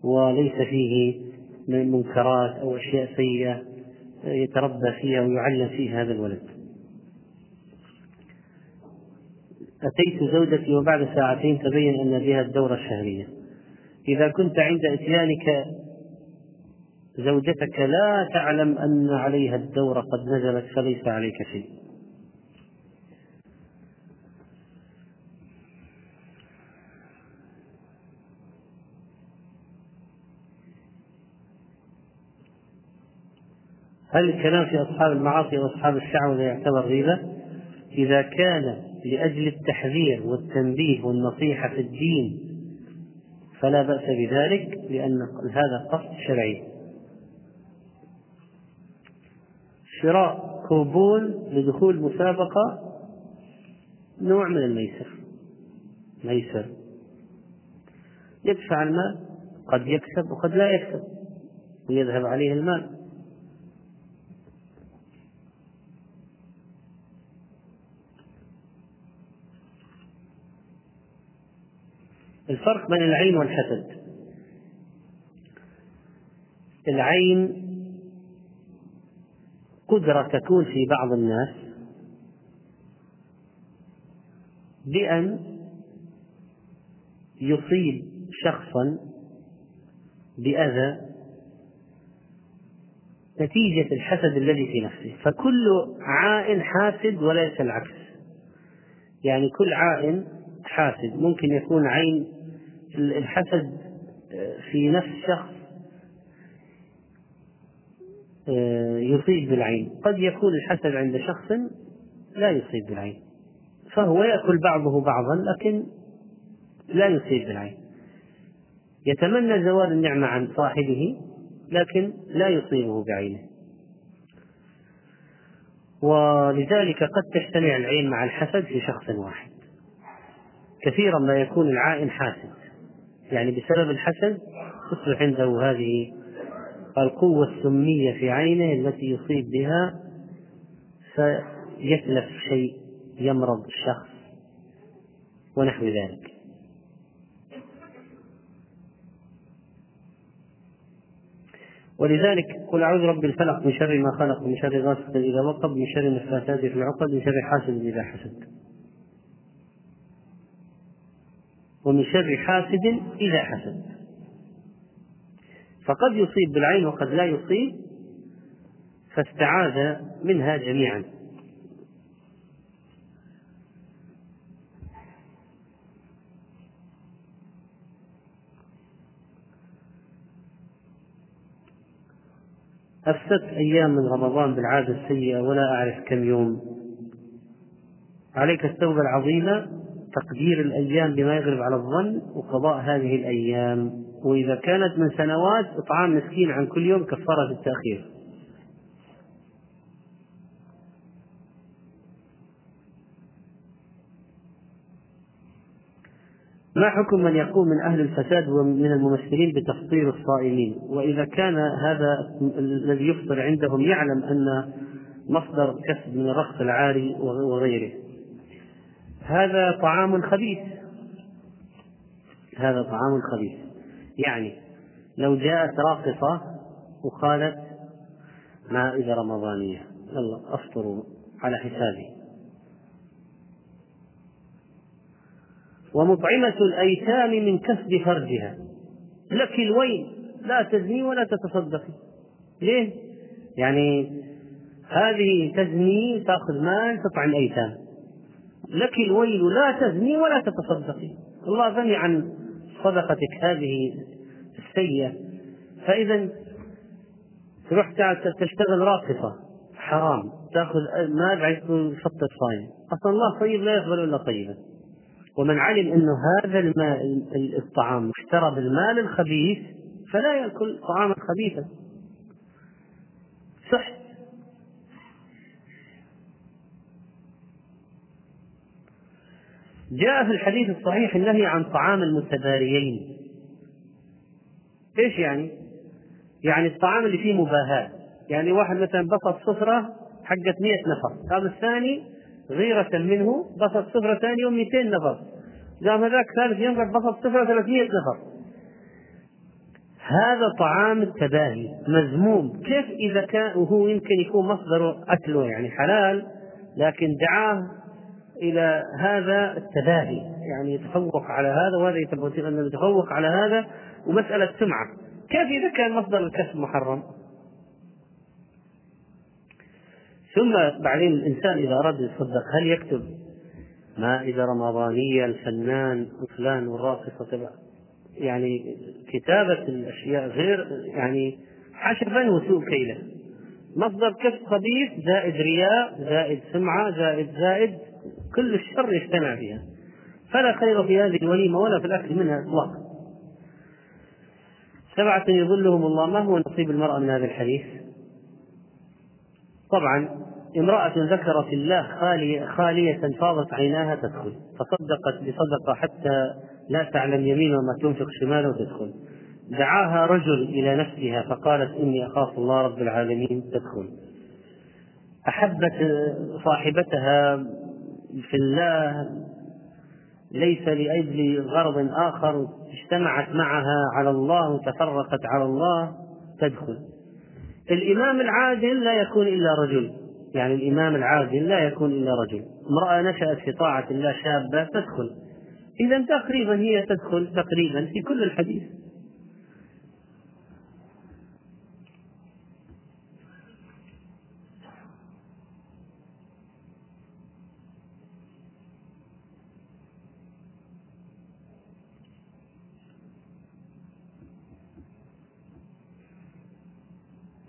وليس فيه منكرات أو أشياء سيئة يتربى فيها ويعلم فيها هذا الولد. أتيت زوجتي وبعد ساعتين تبين أن بها الدورة الشهرية. إذا كنت عند إتيانك زوجتك لا تعلم أن عليها الدورة قد نزلت فليس عليك شيء هل الكلام في أصحاب المعاصي وأصحاب الشعوذة يعتبر غيبة؟ إذا كان لأجل التحذير والتنبيه والنصيحة في الدين فلا بأس بذلك لأن هذا قصد شرعي. شراء كوبون لدخول مسابقة نوع من الميسر. ميسر. يدفع المال قد يكسب وقد لا يكسب ويذهب عليه المال. الفرق بين العين والحسد. العين قدرة تكون في بعض الناس بأن يصيب شخصا بأذى نتيجة الحسد الذي في نفسه. فكل عائن حاسد وليس العكس. يعني كل عائن حاسد. ممكن يكون عين الحسد في نفس شخص آه، يصيب بالعين. قد يكون الحسد عند شخص لا يصيب بالعين. فهو يأكل بعضه بعضا لكن لا يصيب بالعين. يتمنى زوال النعمة عن صاحبه لكن لا يصيبه بعينه. ولذلك قد تجتمع العين مع الحسد في شخص واحد. كثيرا ما يكون العائن حاسد. يعني بسبب الحسد تصبح عنده هذه القوة السمية في عينه التي يصيب بها فيتلف شيء يمرض الشخص ونحو ذلك. ولذلك قل أعوذ رب الفلق من شر ما خلق من شر غاسق إذا وقب من شر النفاثات في العقد من شر حاسد إذا حسد. ومن شر حاسد إذا حسد. فقد يصيب بالعين وقد لا يصيب فاستعاذ منها جميعا. أفسدت أيام من رمضان بالعادة السيئة ولا أعرف كم يوم. عليك التوبة العظيمة تقدير الأيام بما يغلب على الظن وقضاء هذه الأيام. وإذا كانت من سنوات إطعام مسكين عن كل يوم كفارة التأخير. ما حكم من يقوم من أهل الفساد ومن الممثلين بتفطير الصائمين؟ وإذا كان هذا الذي يفطر عندهم يعلم أن مصدر كسب من الرخص العاري وغيره. هذا طعام خبيث. هذا طعام خبيث. يعني لو جاءت راقصة وقالت مائدة رمضانية يلا أفطروا على حسابي. ومطعمة الأيتام من كسب فرجها لك الويل لا تزني ولا تتصدقي. ليه؟ يعني هذه تزني تأخذ مال تطعم أيتام. لك الويل لا تزني ولا تتصدقي. الله غني عن صدقتك هذه سيئة فإذا تروح تشتغل راقصة حرام. تأخذ مال بعد شطة صايم. أصلا الله طيب لا يقبل إلا طيبا. ومن علم انه هذا الماء الطعام اشترى بالمال الخبيث فلا يأكل طعاما خبيثا. سحت جاء في الحديث الصحيح النهي عن طعام المتباريين. إيش يعني؟ يعني الطعام اللي فيه مباهاة. يعني واحد مثلا بسط سفرة حقت 100 نفر. قام الثاني غيرة منه بسط سفرة ثانية و200 نفر. قام هذاك ثالث يوم بسط سفرة 300 نفر. هذا طعام التباهي مذموم. كيف إذا كان وهو يمكن يكون مصدر أكله يعني حلال لكن دعاه إلى هذا التباهي يعني يتفوق على هذا وهذا يتفوق على هذا ومسألة سمعة. كيف إذا كان مصدر الكسب محرم؟ ثم بعدين الإنسان إذا أراد يتصدق هل يكتب مائدة رمضانية الفنان وفلان والراقصة يعني كتابة الأشياء غير يعني حشفا وسوء كيلة. مصدر كسب خبيث زائد رياء زائد سمعة زائد زائد كل الشر يجتمع فيها. فلا خير في هذه الوليمة ولا في الأكل منها إطلاقا. سبعة يظلهم الله ما هو نصيب المرأة من هذا الحديث؟ طبعا امرأة ذكرت الله خالية, خالية فاضت عيناها تدخل فصدقت بصدقة حتى لا تعلم يمينها ما تنفق شماله تدخل دعاها رجل إلى نفسها فقالت إني أخاف الله رب العالمين تدخل. أحبت صاحبتها في الله ليس لأجل غرض آخر اجتمعت معها على الله وتفرقت على الله تدخل. الإمام العادل لا يكون إلا رجل. يعني الإمام العادل لا يكون إلا رجل. امرأة نشأت في طاعة الله شابة تدخل. إذا تقريبا هي تدخل تقريبا في كل الحديث.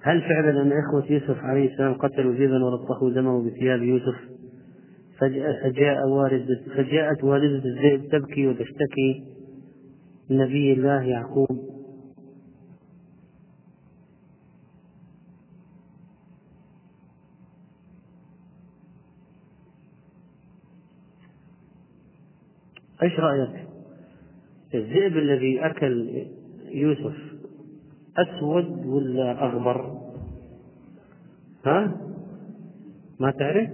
هل فعلا أن إخوة يوسف عليه السلام قتلوا ذئبا ولطخوا دمه بثياب يوسف فجاء والد فجاءت والدة الذئب تبكي وتشتكي لنبي الله يعقوب إيش رأيك؟ الذئب الذي أكل يوسف أسود ولا أغبر؟ ها؟ ما تعرف؟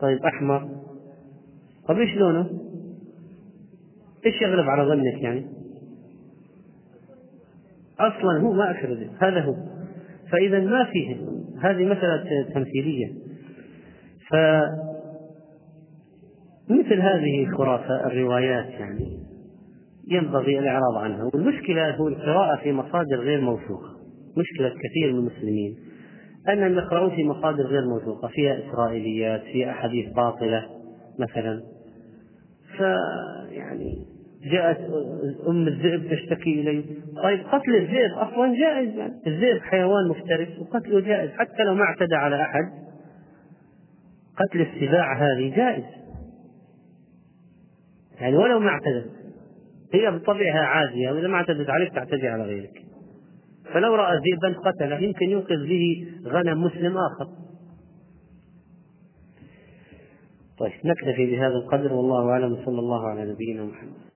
طيب أحمر طيب إيش لونه؟ إيش يغلب على ظنك يعني؟ أصلا هو ما أكل هذا هو فإذا ما فيه هذه مسألة تمثيلية ف مثل هذه الخرافة الروايات يعني ينبغي الإعراض عنها. والمشكلة هو القراءة في مصادر غير موثوقة. مشكلة كثير من المسلمين. أنهم يقرؤون في مصادر غير موثوقة فيها إسرائيليات فيها أحاديث باطلة مثلا. فيعني جاءت أم الذئب تشتكي إليه. طيب قتل الذئب أصلا جائز. يعني الذئب حيوان مفترس وقتله جائز. حتى لو ما اعتدى على أحد قتل السباع هذه جائز. يعني ولو ما اعتدى. هي بطبعها عادية وإذا ما اعتدت عليك تعتدي على غيرك. فلو رأى ذئبا قتله يمكن ينقذ به غنم مسلم آخر. طيب نكتفي بهذا القدر والله أعلم صلى الله على نبينا محمد.